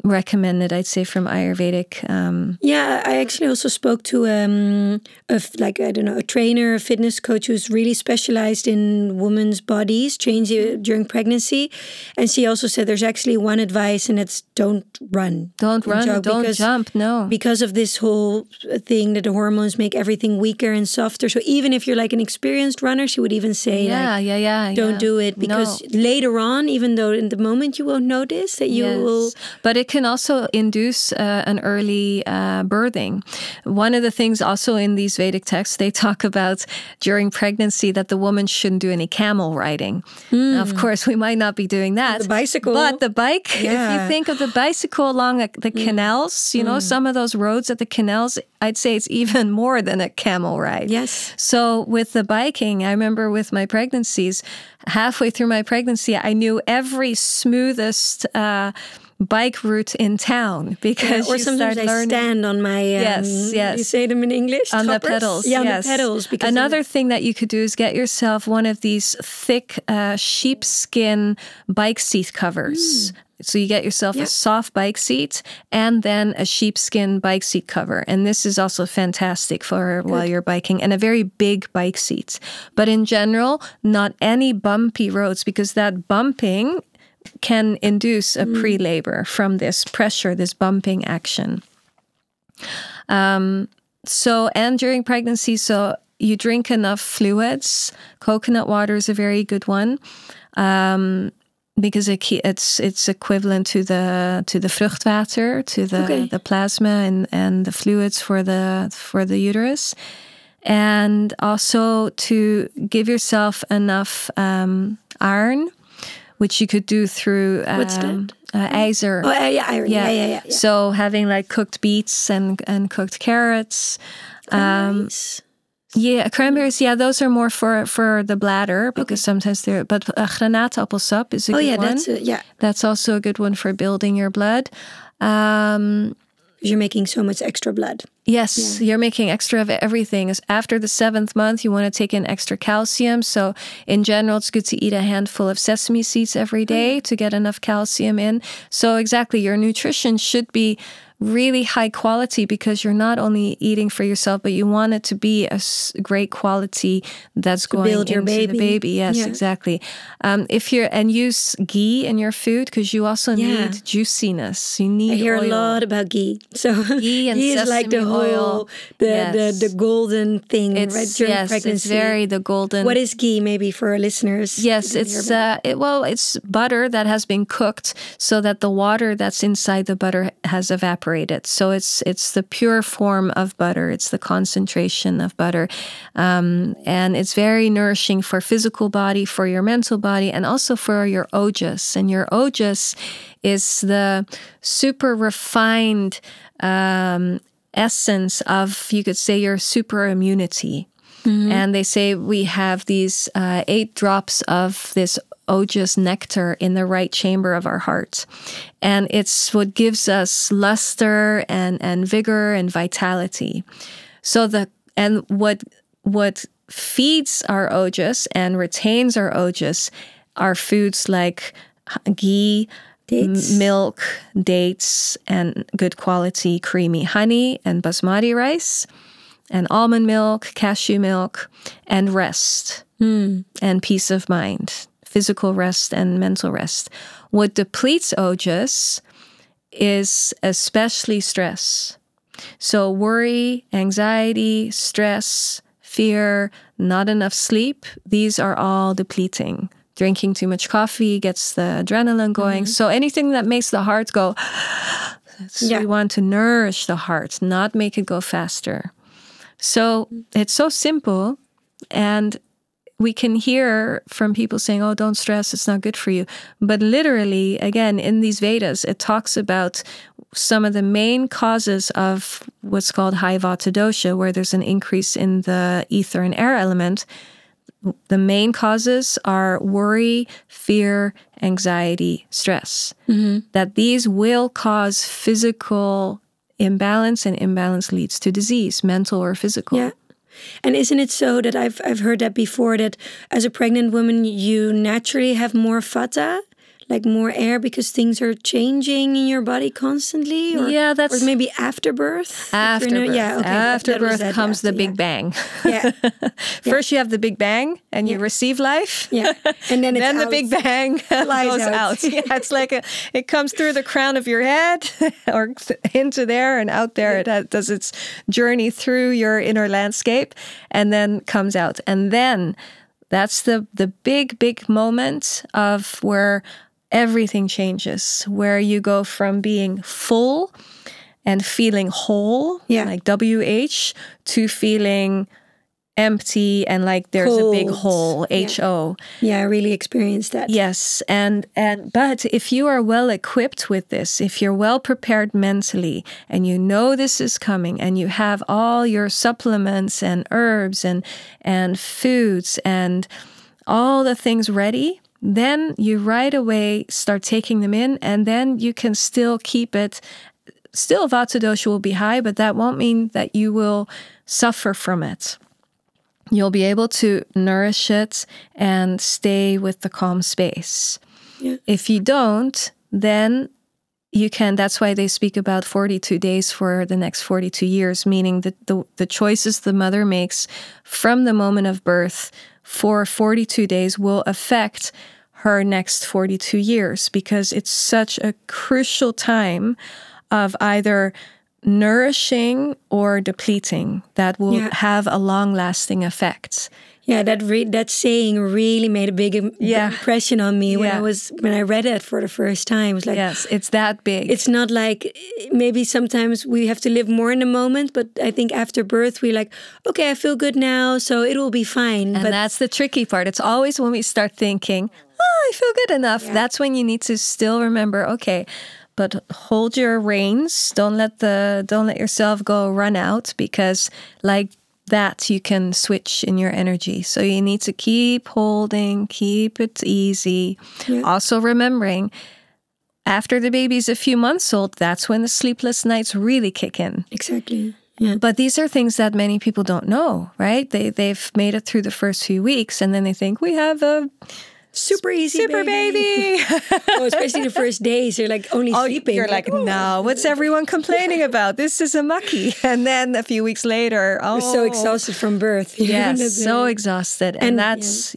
recommended, I'd say, from Ayurvedic. Um, yeah, I actually also spoke to um, a like I don't know a trainer, a fitness coach who's really specialized in women's bodies changing during pregnancy, and she also said there's actually one advice, and it's don't run, don't run, don't because, jump, no, because of this whole thing that the hormones make everything weaker and softer. So even if you're like an experienced runner, she would even say, yeah, like, yeah, yeah, don't yeah. do it because no. later on, even though in the moment you won't notice that you yes. will, but it can also induce uh, an early uh, birthing. One of the things also in these Vedic texts, they talk about during pregnancy that the woman shouldn't do any camel riding. Mm. Now, of course, we might not be doing that. The bicycle. But the bike, yeah. if you think of the bicycle along the mm. canals, you know, mm. some of those roads at the canals, I'd say it's even more than a camel ride. Yes. So with the biking, I remember with my pregnancies, halfway through my pregnancy, I knew every smoothest uh, bike route in town because yeah, or sometimes I learning. stand on my um, yes yes you say them in English on the pedals yeah yes. on the pedals because another thing that you could do is get yourself one of these thick uh, sheepskin bike seat covers. Mm. So you get yourself a soft bike seat and then a sheepskin bike seat cover. And this is also fantastic for Good. while you're biking and a very big bike seat. But in general, not any bumpy roads because that bumping can induce a mm. pre labor from this pressure, this bumping action. Um, so, and during pregnancy, so you drink enough fluids. Coconut water is a very good one. Um, because it, it's it's equivalent to the to the vruchtwater, to the, okay. the plasma and, and the fluids for the for the uterus, and also to give yourself enough um, iron which you could do through um, What's that? Uh, Oh, yeah, iron. Yeah. Yeah, yeah, yeah, yeah. So having like cooked beets and and cooked carrots. Um, yeah, cranberries. Yeah, those are more for for the bladder because okay. sometimes they're. But uh, granaatappelsap is a oh, good yeah, one. That's a, yeah, that's also a good one for building your blood. Um, you're making so much extra blood. Yes, yeah. you're making extra of everything. After the seventh month, you want to take in extra calcium. So, in general, it's good to eat a handful of sesame seeds every day mm-hmm. to get enough calcium in. So, exactly, your nutrition should be really high quality because you're not only eating for yourself, but you want it to be a great quality that's to going build your into baby. the baby. Yes, yeah. exactly. Um, if you're and use ghee in your food because you also yeah. need juiciness. You need. I hear oil. a lot about ghee. So ghee and ghee is like the whole oil. the, yes. the the golden thing it's, right during yes, pregnancy. it's very the golden. What is ghee? Maybe for our listeners. Yes, it's uh, it, well, it's butter that has been cooked so that the water that's inside the butter has evaporated. So it's it's the pure form of butter. It's the concentration of butter, um, and it's very nourishing for physical body, for your mental body, and also for your ojas. And your ojas is the super refined um, essence of, you could say, your super immunity. Mm-hmm. And they say we have these uh, eight drops of this ojas nectar in the right chamber of our heart. And it's what gives us luster and, and vigor and vitality. So the and what what feeds our ojas and retains our ojas are foods like ghee, dates. milk, dates, and good quality creamy honey and basmati rice, and almond milk, cashew milk, and rest mm. and peace of mind physical rest and mental rest. What depletes ojas is especially stress. So, worry, anxiety, stress, fear, not enough sleep, these are all depleting. Drinking too much coffee gets the adrenaline going. Mm-hmm. So, anything that makes the heart go, yeah. we want to nourish the heart, not make it go faster. So, it's so simple. And we can hear from people saying, "Oh, don't stress; it's not good for you." But literally, again, in these Vedas, it talks about some of the main causes of what's called high vata dosha, where there's an increase in the ether and air element. The main causes are worry, fear, anxiety, stress. Mm-hmm. That these will cause physical imbalance, and imbalance leads to disease, mental or physical. Yeah. And isn't it so that I've I've heard that before that as a pregnant woman you naturally have more vata, like more air because things are changing in your body constantly? Or, Yeah, that's- or maybe after birth. After birth, yeah, okay, after that birth that comes the big yeah. bang. Yeah. First, you have the big bang, and you receive life. Yeah. And then then the big bang goes out. out. Yeah, it's like a, it comes through the crown of your head, or into there and out there. It has, does its journey through your inner landscape, and then comes out. And then that's the the big big moment of where everything changes, where you go from being full and feeling whole, Yeah. like WH, to feeling empty and like there's a big hole, Yeah. HO. Yeah, I really experienced that. Yes, and and but if you are well equipped with this, if you're well prepared mentally and you know this is coming and you have all your supplements and herbs and and foods and all the things ready, then you right away start taking them in and then you can still keep it still vata dosha will be high, but that won't mean that you will suffer from it you'll be able to nourish it and stay with the calm space. Yeah. If you don't, then you can that's why they speak about 42 days for the next 42 years meaning that the, the choices the mother makes from the moment of birth for 42 days will affect her next 42 years because it's such a crucial time of either nourishing or depleting that will Yeah. have a long lasting effect. Yeah, that re- that saying really made a big im- Yeah. impression on me when I was when I read it for the first time. It was like yes, it's that big. it's not like maybe sometimes we have to live more in the moment, but I think after birth we're like, okay, I feel good now, so it will be fine. and but that's the tricky part. It's always when we start thinking, oh, I feel good enough. That's when you need to still remember, okay, but hold your reins. Don't let the don't let yourself go run out because like that you can switch in your energy. So you need to keep holding, keep it easy. Yeah. Also remembering after the baby's a few months old, that's when the sleepless nights really kick in. exactly. Yeah. But these are things that many people don't know, right? They they've made it through the first few weeks and then they think we have a Super easy super baby. oh, especially the first days, you're like only oh, sleeping. you're like, oh, no, what's everyone complaining about? This is a mucky. And then a few weeks later, oh, We're so exhausted from birth. Yes, so exhausted. And, And, that's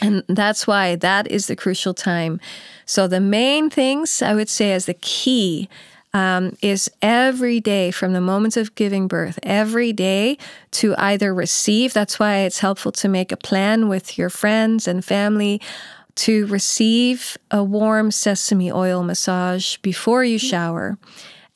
and that's why that is the crucial time. So the main things I would say as the key um, is every day from the moment of giving birth, every day to either receive. That's why it's helpful to make a plan with your friends and family to receive a warm sesame oil massage before you shower.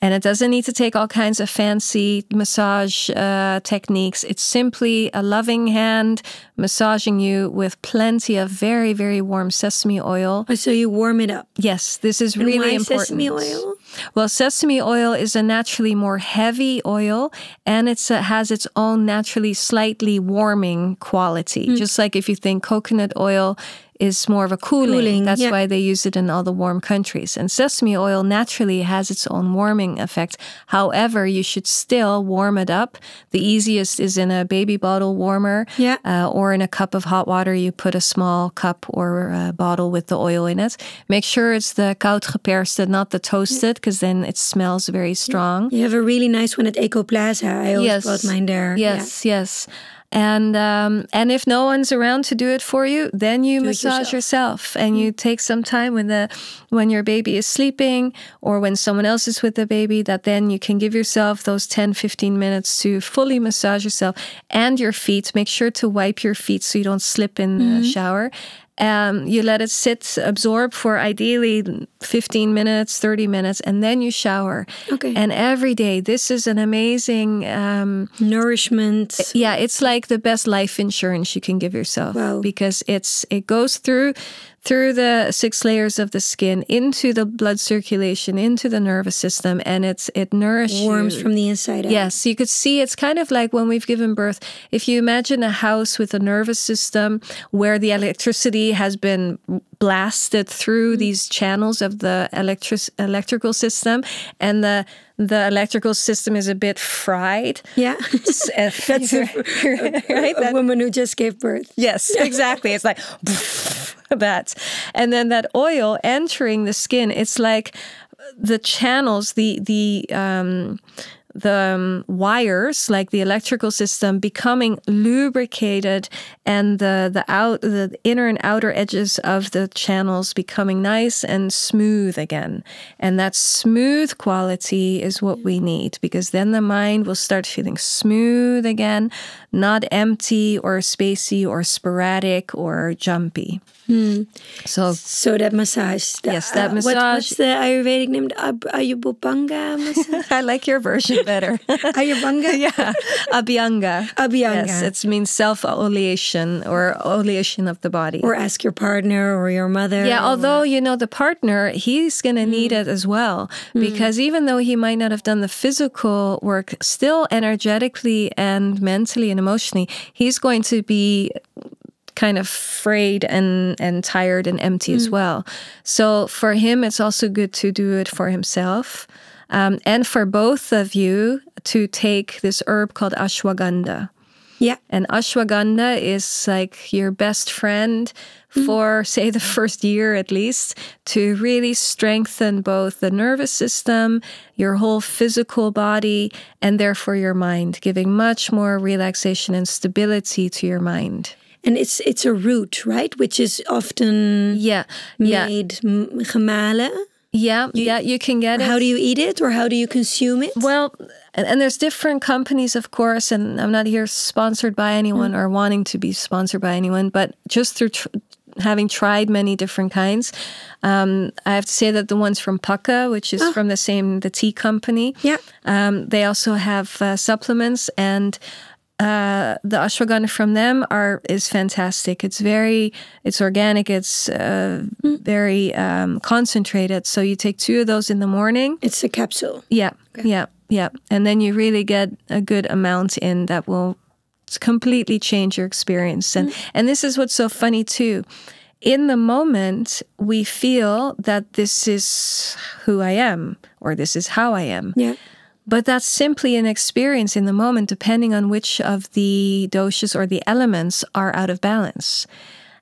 And it doesn't need to take all kinds of fancy massage uh, techniques. It's simply a loving hand massaging you with plenty of very, very warm sesame oil. Oh, so you warm it up. Yes, this is And really why important. sesame oil? Well, sesame oil is a naturally more heavy oil and it has its own naturally slightly warming quality. Hmm. Just like if you think coconut oil is more of a cooling. Cooling, That's yeah. why they use it in all the warm countries. And sesame oil naturally has its own warming effect. However, you should still warm it up. The easiest is in a baby bottle warmer Yeah. uh, or in a cup of hot water. You put a small cup or a bottle with the oil in it. Make sure it's the koud geperste, not the toasted, because then it smells very strong. You have a really nice one at Ekoplaza. I always bought mine there. Yeah. Yes, yes. And um, and if no one's around to do it for you, then you Do massage yourself. yourself, and you take some time when the when your baby is sleeping or when someone else is with the baby that then you can give yourself those 10 15 minutes to fully massage yourself and your feet. Make sure to wipe your feet so you don't slip in the shower Um, you let it sit, absorb for ideally 15 minutes, 30 minutes, and then you shower. Okay. And every day, this is an amazing. Um, Nourishment. yeah, it's like the best life insurance you can give yourself Wow. because it's it goes through through the six layers of the skin into the blood circulation into the nervous system and it's it nourishes Warms from the inside out. Yes, you could see it's kind of like when we've given birth. If you imagine a house with a nervous system where the electricity has been blasted through mm-hmm. these channels of the electric electrical system, and the the electrical system is a bit fried. Yeah. That's right. a That- woman who just gave birth. Yes, exactly. It's like that. And then that oil entering the skin, it's like the channels, the the um the um, wires, like the electrical system, becoming lubricated, and the the out the inner and outer edges of the channels becoming nice and smooth again. And that smooth quality is what we need because then the mind will start feeling smooth again, not empty or spacey or sporadic or jumpy. So So that massage. the- Yes, that uh, what- massage. what's the Ayurvedic name? Ab- massage? I like your version better. Ayurvanga? yeah, abhyanga. Abhyanga. Yes, it means self-oleation or oleation of the body. Or ask your partner or your mother. yeah, or- although you know the partner, he's going to need Mm. it as well because even though he might not have done the physical work, still energetically and mentally and emotionally, he's going to be kind of frayed and and tired and empty Mm. as well. So for him, it's also good to do it for himself, um, and for both of you to take this herb called ashwagandha. Yeah. And ashwagandha is like your best friend Mm-hmm. for, say, the first year at least, to really strengthen both the nervous system, your whole physical body, and therefore your mind, giving much more relaxation and stability to your mind. And it's it's a root, right? Which is often Yeah, yeah, made m- gemalen. yeah, yeah. You can get it. How do you eat it or how do you consume it? Well, and, and there's different companies, of course, and I'm not here sponsored by anyone mm. or wanting to be sponsored by anyone, but just through tr- having tried many different kinds, um, I have to say that the ones from Pukka, which is from the same the tea company, Yeah. um, they also have uh, supplements and. Uh, the ashwagandha from them are is fantastic. It's very, it's organic. It's uh, very um, concentrated. So you take two of those in the morning, It's a capsule. yeah, yeah, yeah. And then you really get a good amount in that will completely change your experience. And mm-hmm. and this is what's so funny too. In the moment, we feel that this is who I am or this is how I am. Yeah. But that's simply an experience in the moment, depending on which of the doshas or the elements are out of balance.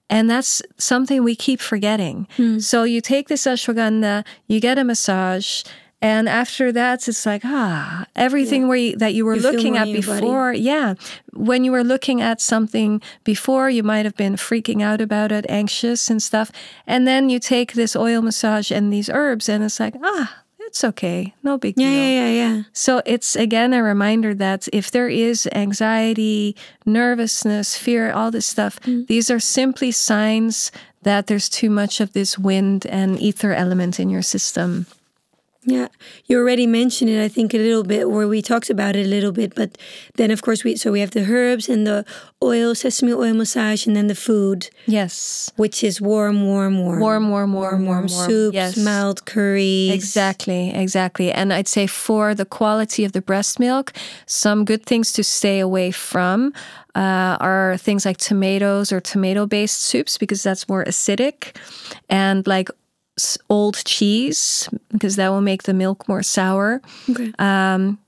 And that's something we keep forgetting. Hmm. So you take this ashwagandha, you get a massage, and after that, it's like ah, everything where you, that you were You looking at your body. before, yeah. When you were looking at something before, you might have been freaking out about it, anxious and stuff, and then you take this oil massage and these herbs, and it's like ah, it's okay, no big Yeah, deal. yeah, yeah, yeah. So it's again a reminder that if there is anxiety, nervousness, fear, all this stuff, these are simply signs that there's too much of this wind and ether element in your system. Yeah, you already mentioned it. I think a little bit, where we talked about it a little bit. But then, of course, we so we have the herbs and the oil, sesame oil massage, and then the food, Yes. which is warm, warm, warm, Warm, warm, warm, warm, warm. warm soups, Yes. mild curries. Exactly, exactly. And I'd say for the quality of the breast milk, some good things to stay away from uh, are things like tomatoes or tomato based soups because that's more acidic, and like old cheese because that will make the milk more sour. Okay. Um,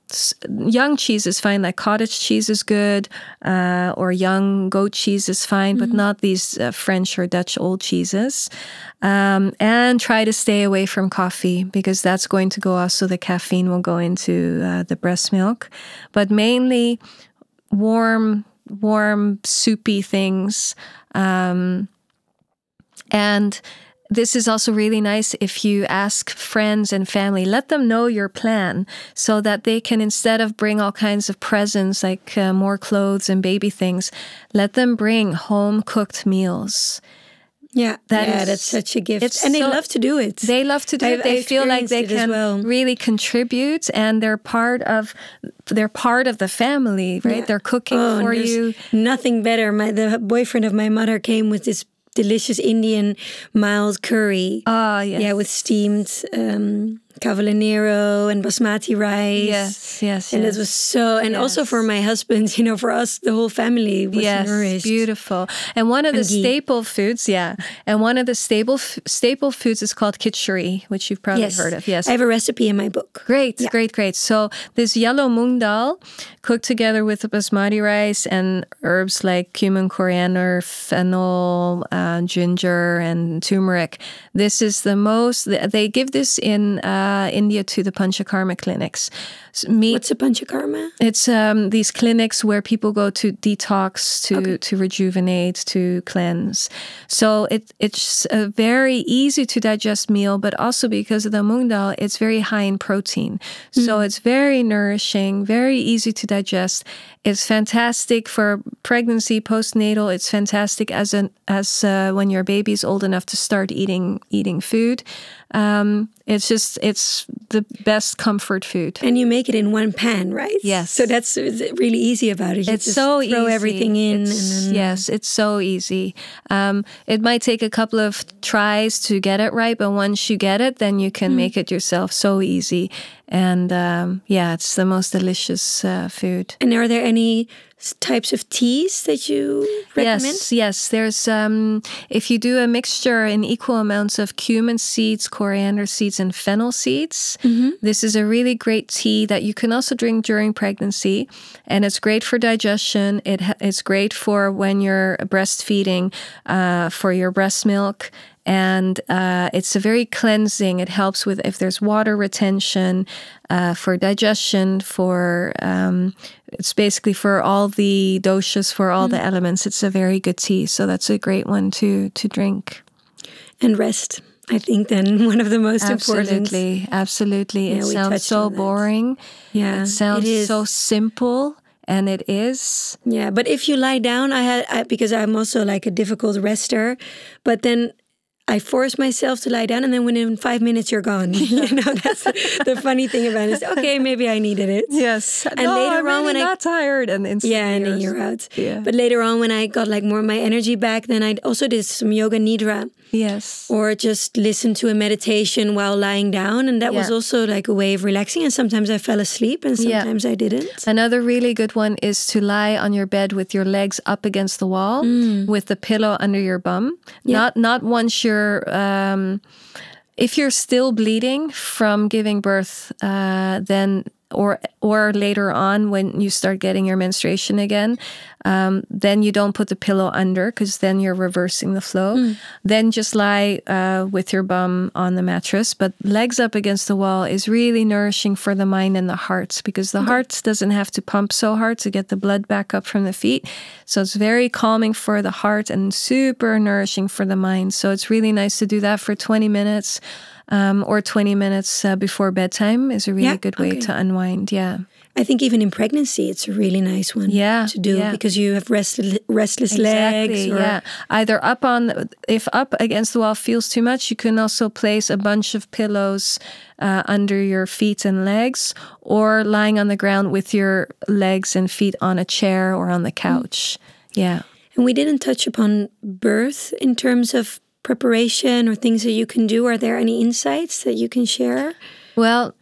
young cheese is fine, like cottage cheese is good, uh, or young goat cheese is fine, but not these uh, French or Dutch old cheeses. Um, and try to stay away from coffee because that's going to go off, so the caffeine will go into uh, the breast milk. But mainly warm, warm, soupy things. Um, and this is also really nice if you ask friends and family, let them know your plan so that they can, instead of bring all kinds of presents like uh, more clothes and baby things, let them bring home cooked meals. Yeah, That yeah, is- that's such a gift, and they so- love to do it. They love to do I- it. They I feel like they experienced it as can well. really contribute, and they're part of they're part of the family, right? Yeah. They're cooking Oh, for you. Nothing better. My the boyfriend of my mother came with this delicious Indian mild curry. Ah, yes. Yeah, with steamed um, cavolo nero and basmati rice. yes, yes, And yes. it was so, and also for my husband, you know, for us, the whole family was yes, nourished. beautiful. And one of the ghee. staple foods, yeah, and one of the staple staple foods is called khichdi, which you've probably Yes, heard of. Yes, I have a recipe in my book. Great, great, great. So this yellow mung dal, cooked together with the basmati rice and herbs like cumin, coriander, fennel, uh, ginger, and turmeric. This is the most. They give this in uh, India to the Panchakarma clinics. S- Meat. What's a panchakarma? It's um, these clinics where people go to detox, to to rejuvenate, to cleanse. So it it's a very easy to digest meal, but also because of the mung dal, it's very high in protein. So it's very nourishing, very easy to digest. It's fantastic for pregnancy, postnatal. It's fantastic as an as uh, when your baby's old enough to start eating eating food. Um, it's just it's the best comfort food. And you make it in one pan, right? Yes. So that's really easy about it. You it's just so throw easy. everything in. It's- and then, yes, it's so easy. Um, it might take a couple of tries to get it right, but once you get it, then you can Hmm. make it yourself so easy. And um, yeah, it's the most delicious uh, food. And are there any types of teas that you recommend? Yes, yes. There's um, if you do a mixture in equal amounts of cumin seeds, coriander seeds, and fennel seeds. Mm-hmm. This is a really great tea that you can also drink during pregnancy, and it's great for digestion. It ha- it's great for when you're breastfeeding, uh, for your breast milk. And uh, it's a very cleansing. It helps with if there's water retention, uh, for digestion, for um, it's basically for all the doshas, for all the elements. It's a very good tea, so that's a great one to to drink. And rest. I think then one of the most important. Absolutely, absolutely. Yeah, it sounds so boring. Yeah, It sounds it so simple, and it is. Yeah, but if you lie down, I had I, because I'm also like a difficult rester, but then I force myself to lie down, and then within five minutes you're gone. you know, that's the funny thing about it. Is, okay, maybe I needed it. Yes, And later on when I- got tired, and Yeah, and then you're out. Yeah. But later on, when I got like more of my energy back, then I also did some yoga nidra, yes, or just listen to a meditation while lying down, and that was also like a way of relaxing. And sometimes I fell asleep, and Yeah. sometimes I didn't. Another really good one is to lie on your bed with your legs up against the wall, with the pillow under your bum. Not not once you're. Um, if you're still bleeding from giving birth, uh, then or or later on when you start getting your menstruation again, um, then you don't put the pillow under because then you're reversing the flow. Then just lie uh, with your bum on the mattress, but legs up against the wall is really nourishing for the mind and the hearts because the hearts doesn't have to pump so hard to get the blood back up from the feet. So it's very calming for the heart and super nourishing for the mind. So it's really nice to do that for 20 minutes. Um, or 20 minutes uh, before bedtime is a really Yeah, good way okay. to unwind. Yeah. I think even in pregnancy, it's a really nice one Yeah, to do yeah. because you have restless, restless legs. Or, yeah. Either up on, if up against the wall feels too much, you can also place a bunch of pillows uh, under your feet and legs, or lying on the ground with your legs and feet on a chair or on the couch. Yeah. And we didn't touch upon birth in terms of preparation or things that you can do. Are there any insights that you can share? Well,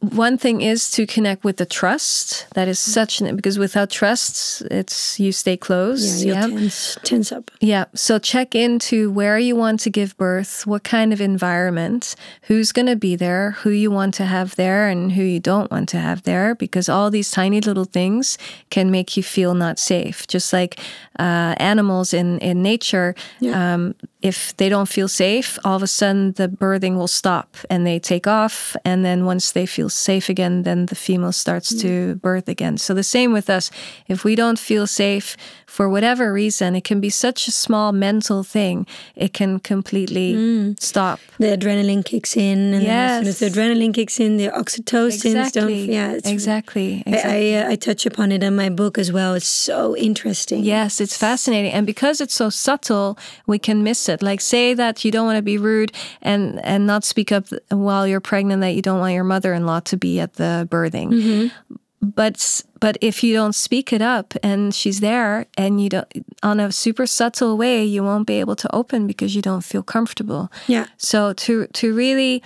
one thing is to connect with the trust. That is mm. such an because without trust, it's you stay closed. you'll tense, tense up. Yeah. So check into where you want to give birth, what kind of environment, who's going to be there, who you want to have there, and who you don't want to have there, because all these tiny little things can make you feel not safe. Just like uh, animals in, in nature, um, if they don't feel safe, all of a sudden the birthing will stop and they take off. And then once they feel safe again, then the female starts to birth again. So the same with us. If we don't feel safe for whatever reason, it can be such a small mental thing, it can completely Mm. stop. The adrenaline kicks in, and then as soon as the adrenaline kicks in, the oxytocin don't. Yeah, it's, exactly. I. I, uh, I touch upon it in my book as well. It's so interesting. Yes, it's fascinating. And because it's so subtle, we can miss it. Like say that you don't want to be rude and and not speak up while you're pregnant that you don't want your mother-in-law to be at the birthing. Mm-hmm. But but if you don't speak it up and she's there and you don't on a super subtle way, you won't be able to open because you don't feel comfortable. Yeah. So to to really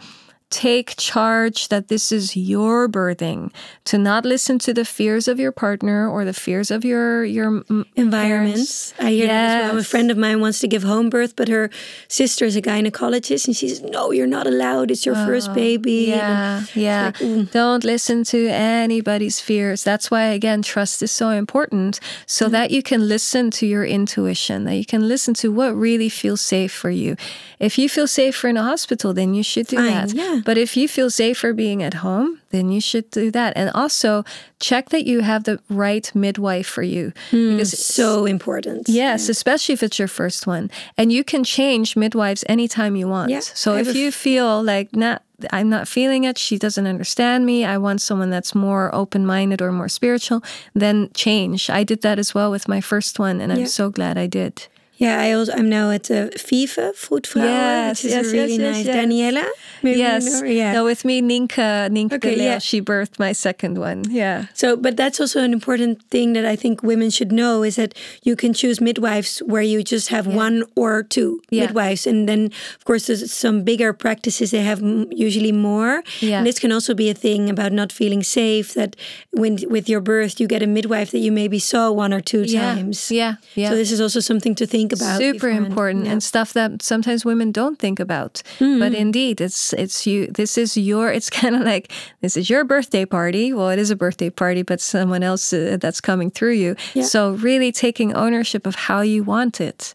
take charge that this is your birthing, to not listen to the fears of your partner or the fears of your your environments. I hear that as well. A friend of mine wants to give home birth, but her sister is a gynecologist, and she says, "No, you're not allowed. It's your first baby." Yeah, yeah. Don't listen to anybody's fears. That's why, again, trust is so important so Mm-hmm. that you can listen to your intuition, that you can listen to what really feels safe for you. If you feel safer in a hospital, then you should do Fine, that. yeah. But if you feel safer being at home, then you should do that. And also check that you have the right midwife for you. Hmm, because so important. Yes, especially if it's your first one. And you can change midwives anytime you want. Yeah, so I if you feel like not I'm not feeling it, she doesn't understand me, I want someone that's more open-minded or more spiritual, then change. I did that as well with my first one and I'm so glad I did. Yeah, I also I'm now at uh, Vive Vroedvrouwen, Yes, which is yes, a really yes, nice yes. Daniela. Maybe you yes. know yeah. No, with me, Ninka, Ninka Okay, yeah. she birthed my second one. Yeah. So, but that's also an important thing that I think women should know is that you can choose midwives where you just have one or two Yeah. midwives, and then of course there's some bigger practices they have usually more. Yeah. And this can also be a thing about not feeling safe. That when with your birth you get a midwife that you maybe saw one or two Yeah. times. Yeah. Yeah. So this is also something to think about. super beforehand. important Yeah. and stuff that sometimes women don't think about but indeed it's it's you this is your it's kind of like this is your birthday party well it is a birthday party but someone else uh, that's coming through you Yeah. so really taking ownership of how you want it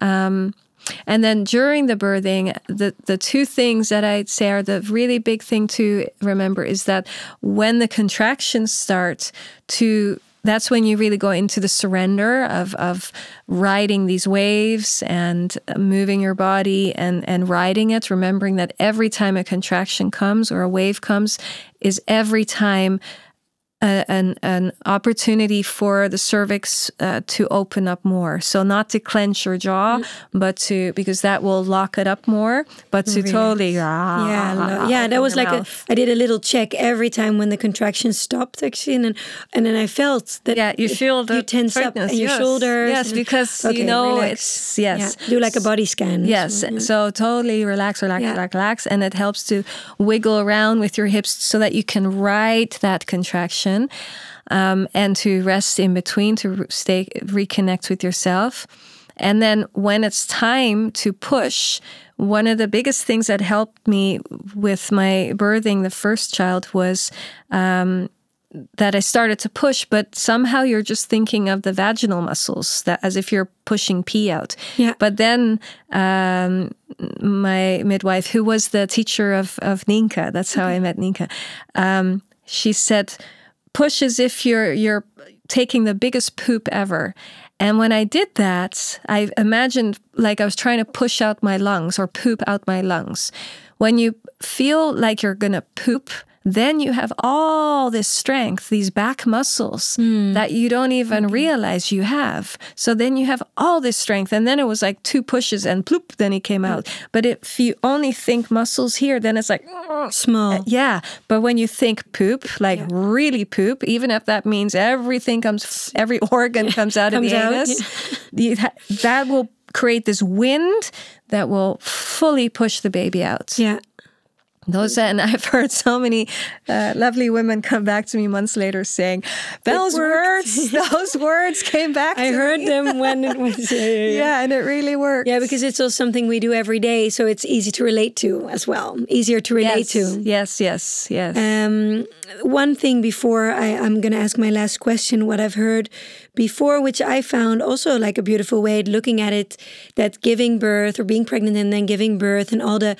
um, and then during the birthing, the, the two things that I'd say are the really big thing to remember is that when the contractions start to that's when you really go into the surrender of, of riding these waves and uh, moving your body and, and riding it, remembering that every time a contraction comes or a wave comes is every time a, an, an opportunity for the cervix uh, to open up more. So not to clench your jaw, but to because that will lock it up more. But to totally Yeah, yeah, that was like a, I did a little check every time when the contraction stopped actually, and then, and then I felt that yeah. You it- feel the you tense up tightness, in your shoulders. Yes, and- because okay, you know relax. it's yes. Yeah, do like a body scan. Yes. So, So totally relax, relax, Yeah. relax, relax. And it helps to wiggle around with your hips so that you can ride that contraction um, and to rest in between to stay reconnect with yourself. And then when it's time to push, one of the biggest things that helped me with my birthing the first child was um, that I started to push, but somehow you're just thinking of the vaginal muscles that as if you're pushing pee out. Yeah. But then um, my midwife, who was the teacher of of Ninka, that's how I met Ninka. Um, she said, "Push as if you're you're taking the biggest poop ever." And when I did that, I imagined like I was trying to push out my lungs or poop out my lungs. When you feel like you're gonna poop, then you have all this strength, these back muscles hmm. that you don't even realize you have. So then you have all this strength. And then it was like two pushes and ploop, then he came out. But if you only think muscles here, then it's like, mm. small. Uh, yeah. But when you think poop, like really poop, even if that means everything comes, every organ comes out of the out, anus, ha- that will create this wind that will fully push the baby out. Yeah. Those and I've heard so many uh, lovely women come back to me months later saying, "Those words, those words came back." I heard me." them when it was. Yeah, yeah, and it really worked. Yeah, because it's also something we do every day, so it's easy to relate to as well. Easier to relate yes, to. yes, yes, yes. Um, one thing before I, I'm going to ask my last question, what I've heard before, which I found also like a beautiful way of looking at it, that giving birth or being pregnant and then giving birth and all the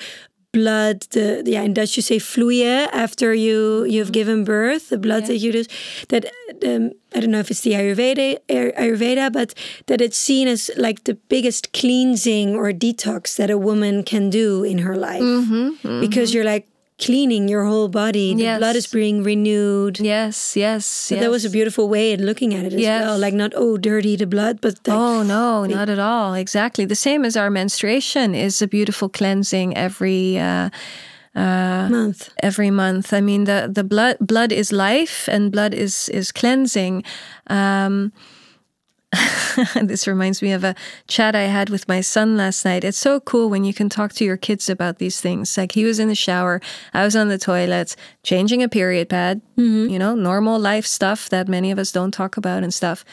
blood the yeah in Dutch you say vloeien after you you've given birth the blood Yeah. that you do that um, I don't know if it's the Ayurveda Ay- Ayurveda but that it's seen as like the biggest cleansing or detox that a woman can do in her life. Mm-hmm, because you're like cleaning your whole body the blood is being renewed Yes, yes. So yes. that was a beautiful way of looking at it as Yes. well like not oh dirty the blood but like, Oh no, not at all. Exactly the same as our menstruation is a beautiful cleansing every uh, month every month. I mean, the the blood blood is life, and blood is is cleansing. Um, this reminds me of a chat I had with my son last night. It's so cool when you can talk to your kids about these things. Like he was in the shower, I was on the toilet, changing a period pad, mm-hmm. you know, normal life stuff that many of us don't talk about and stuff.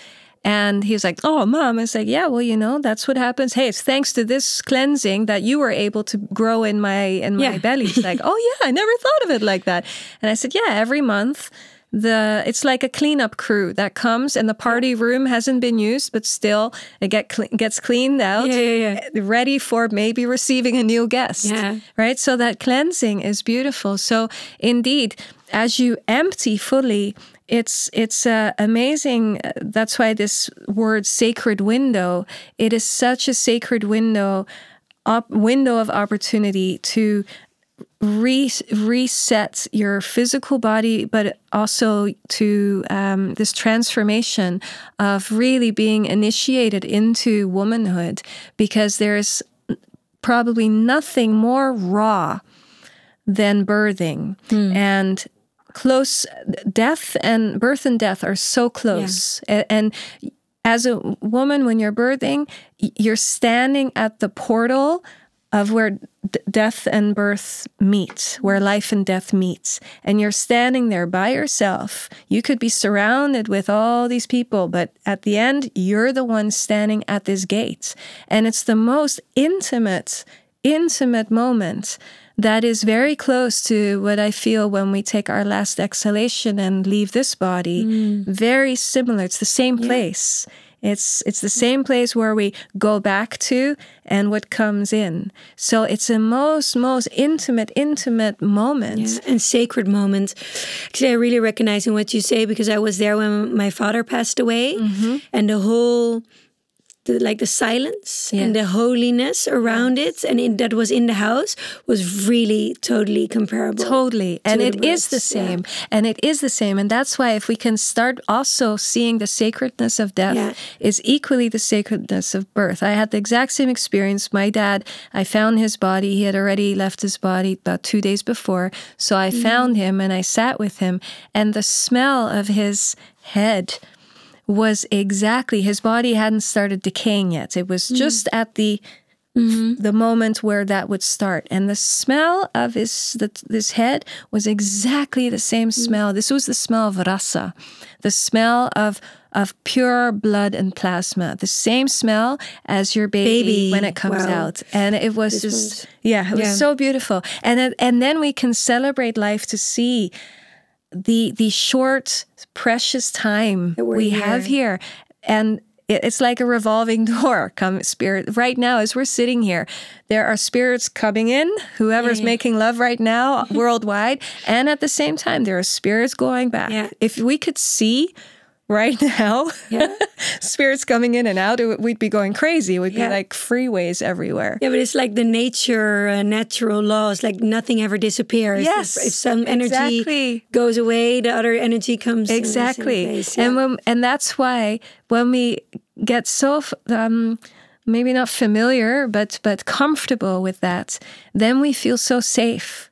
And he was like, Oh, mom. I was like, Yeah, well, you know, that's what happens. Hey, it's thanks to this cleansing that you were able to grow in my in my Yeah. belly. He's like, Oh yeah, I never thought of it like that. And I said, Yeah, every month the it's like a cleanup crew that comes and the party room hasn't been used but still it get cle gets cleaned out Yeah, yeah, eh, ready for maybe receiving a new guest Yeah. right? So that cleansing is beautiful. So indeed as you empty fully it's it's uh, amazing uh, that's why this word sacred window it is such a sacred window window of opportunity to re- reset your physical body, but also to um, this transformation of really being initiated into womanhood, because there's probably nothing more raw than birthing. And close death and birth and death are so close. A- and as a woman when you're birthing you're standing at the portal of where d- death and birth meet where life and death meets and you're standing there by yourself you could be surrounded with all these people but at the end you're the one standing at this gate and it's the most intimate intimate moment that is very close to what I feel when we take our last exhalation and leave this body. Mm. Very similar. It's the same place. It's it's the same place where we go back to and what comes in. So it's a most most intimate intimate moment. Yeah, and sacred moment. Actually, I really recognize in what you say because I was there when my father passed away, Mm-hmm. and the whole, the, like the silence and the holiness around it, and in, that was in the house was really totally comparable. Totally. And the it is the births, yeah. same. And it is the same. And that's why if we can start also seeing the sacredness of death Yeah. is equally the sacredness of birth. I had the exact same experience. My dad, I found his body. He had already left his body about two days before. So I Mm-hmm. found him and I sat with him. And the smell of his head was exactly his body hadn't started decaying yet. It was mm. just at the mm-hmm. the moment where that would start. And the smell of his the, this head was exactly the same mm. smell. This was the smell of rasa, the smell of of pure blood and plasma, the same smell as your baby, Baby, when it comes wow. out. And it was This just was- yeah, it was so beautiful. And and then we can celebrate life to see the the short precious time we have here. and it's like a revolving door come spirit right now as we're sitting here there are spirits coming in whoever's making love right now worldwide. And at the same time there are spirits going back. Yeah. if we could see right now Yeah. spirits coming in and out it, we'd be going crazy it would Yeah. be like freeways everywhere Yeah, but it's like the nature, uh, natural laws. Like nothing ever disappears. If- Yes, if, some energy exactly. goes away, the other energy comes. in the same exactly place, and when and that's why when we get so f- um maybe not familiar but but comfortable with that then we feel so safe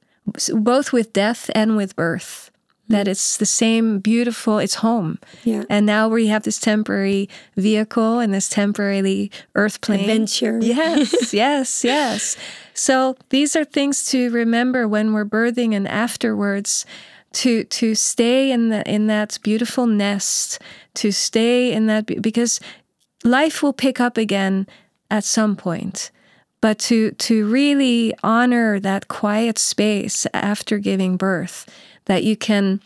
both with death and with birth that mm. it's the same beautiful it's home Yeah. and now we have this temporary vehicle and this temporary earth plane Adventure. Yes, yes, yes. So these are things to remember when we're birthing and afterwards to to stay in the in that beautiful nest, to stay in that because life will pick up again at some point. But to to really honor that quiet space after giving birth that you can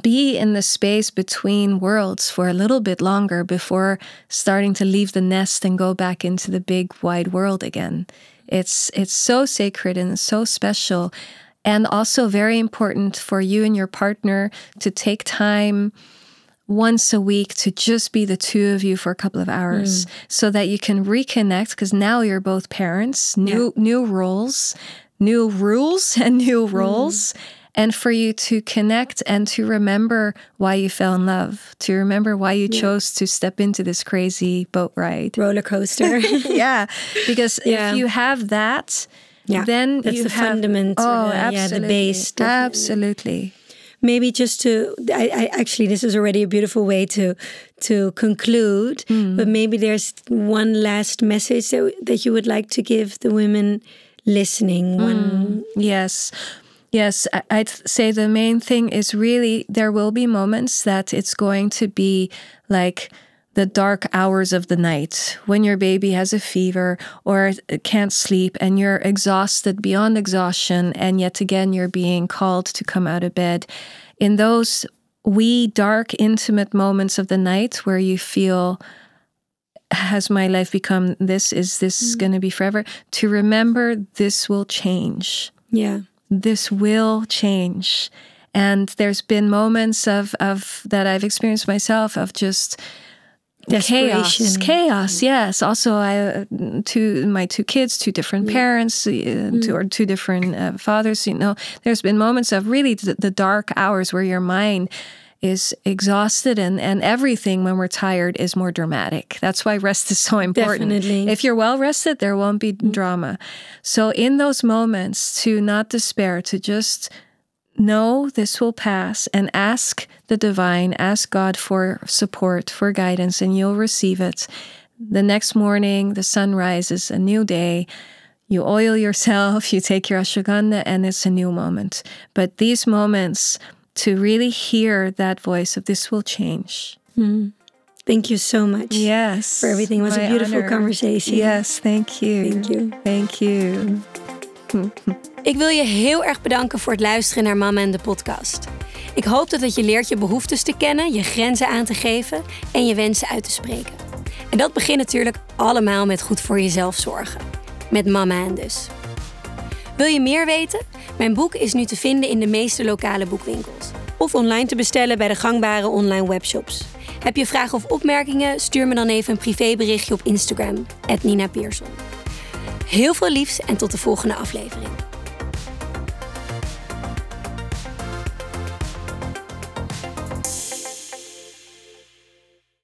be in the space between worlds for a little bit longer before starting to leave the nest and go back into the big wide world again It's it's so sacred and so special and also very important for you and your partner to take time once a week to just be the two of you for a couple of hours mm. so that you can reconnect because now you're both parents new yeah. new roles new rules and new roles mm and for you to connect and to remember why you fell in love, to remember why you yeah. chose to step into this crazy boat ride, roller coaster. yeah, because yeah. if you have that, yeah. then that's the have, fundament. Oh, the, yeah, the base. Absolutely. Maybe just to, I, I, actually, this is already a beautiful way to to conclude. Mm. But maybe there's one last message that, that you would like to give the women listening. One, mm. yes. Yes, I'd say the main thing is really there will be moments that it's going to be like the dark hours of the night when your baby has a fever or can't sleep and you're exhausted beyond exhaustion, and yet again you're being called to come out of bed. In those wee, dark, intimate moments of the night where you feel, has my life become this? Is this mm. going to be forever? To remember this will change. Yeah this will change. And there's been moments of, of that I've experienced myself of just chaos chaos yes. Also i two my two kids two different parents uh, mm. two or two different uh, fathers you know. There's been moments of really the, the dark hours where your mind is exhausted and, and everything when we're tired is more dramatic. That's why rest is so important. Definitely. If you're well rested, there won't be mm. drama. So in those moments to not despair, to just know this will pass and ask the divine, ask God for support, for guidance, and you'll receive it. The next morning, the sun rises, a new day. You oil yourself, you take your ashwagandha, and it's a new moment. But these moments, to really hear that voice of this will change. Mm. Thank you so much. Yes. For everything. It was a beautiful honor. conversation. Yes, thank you. Thank you. Thank you. Ik wil je heel erg bedanken voor het luisteren naar Mama en de podcast. Ik hoop dat het je leert je behoeftes te kennen, je grenzen aan te geven en je wensen uit te spreken. En dat begint natuurlijk allemaal met goed voor jezelf zorgen. Met Mama en dus. Wil je meer weten? Mijn boek is nu te vinden in de meeste lokale boekwinkels. Of online te bestellen bij de gangbare online webshops. Heb je vragen of opmerkingen? Stuur me dan even een privéberichtje op Instagram, Nina Pearson. Heel veel liefs en tot de volgende aflevering.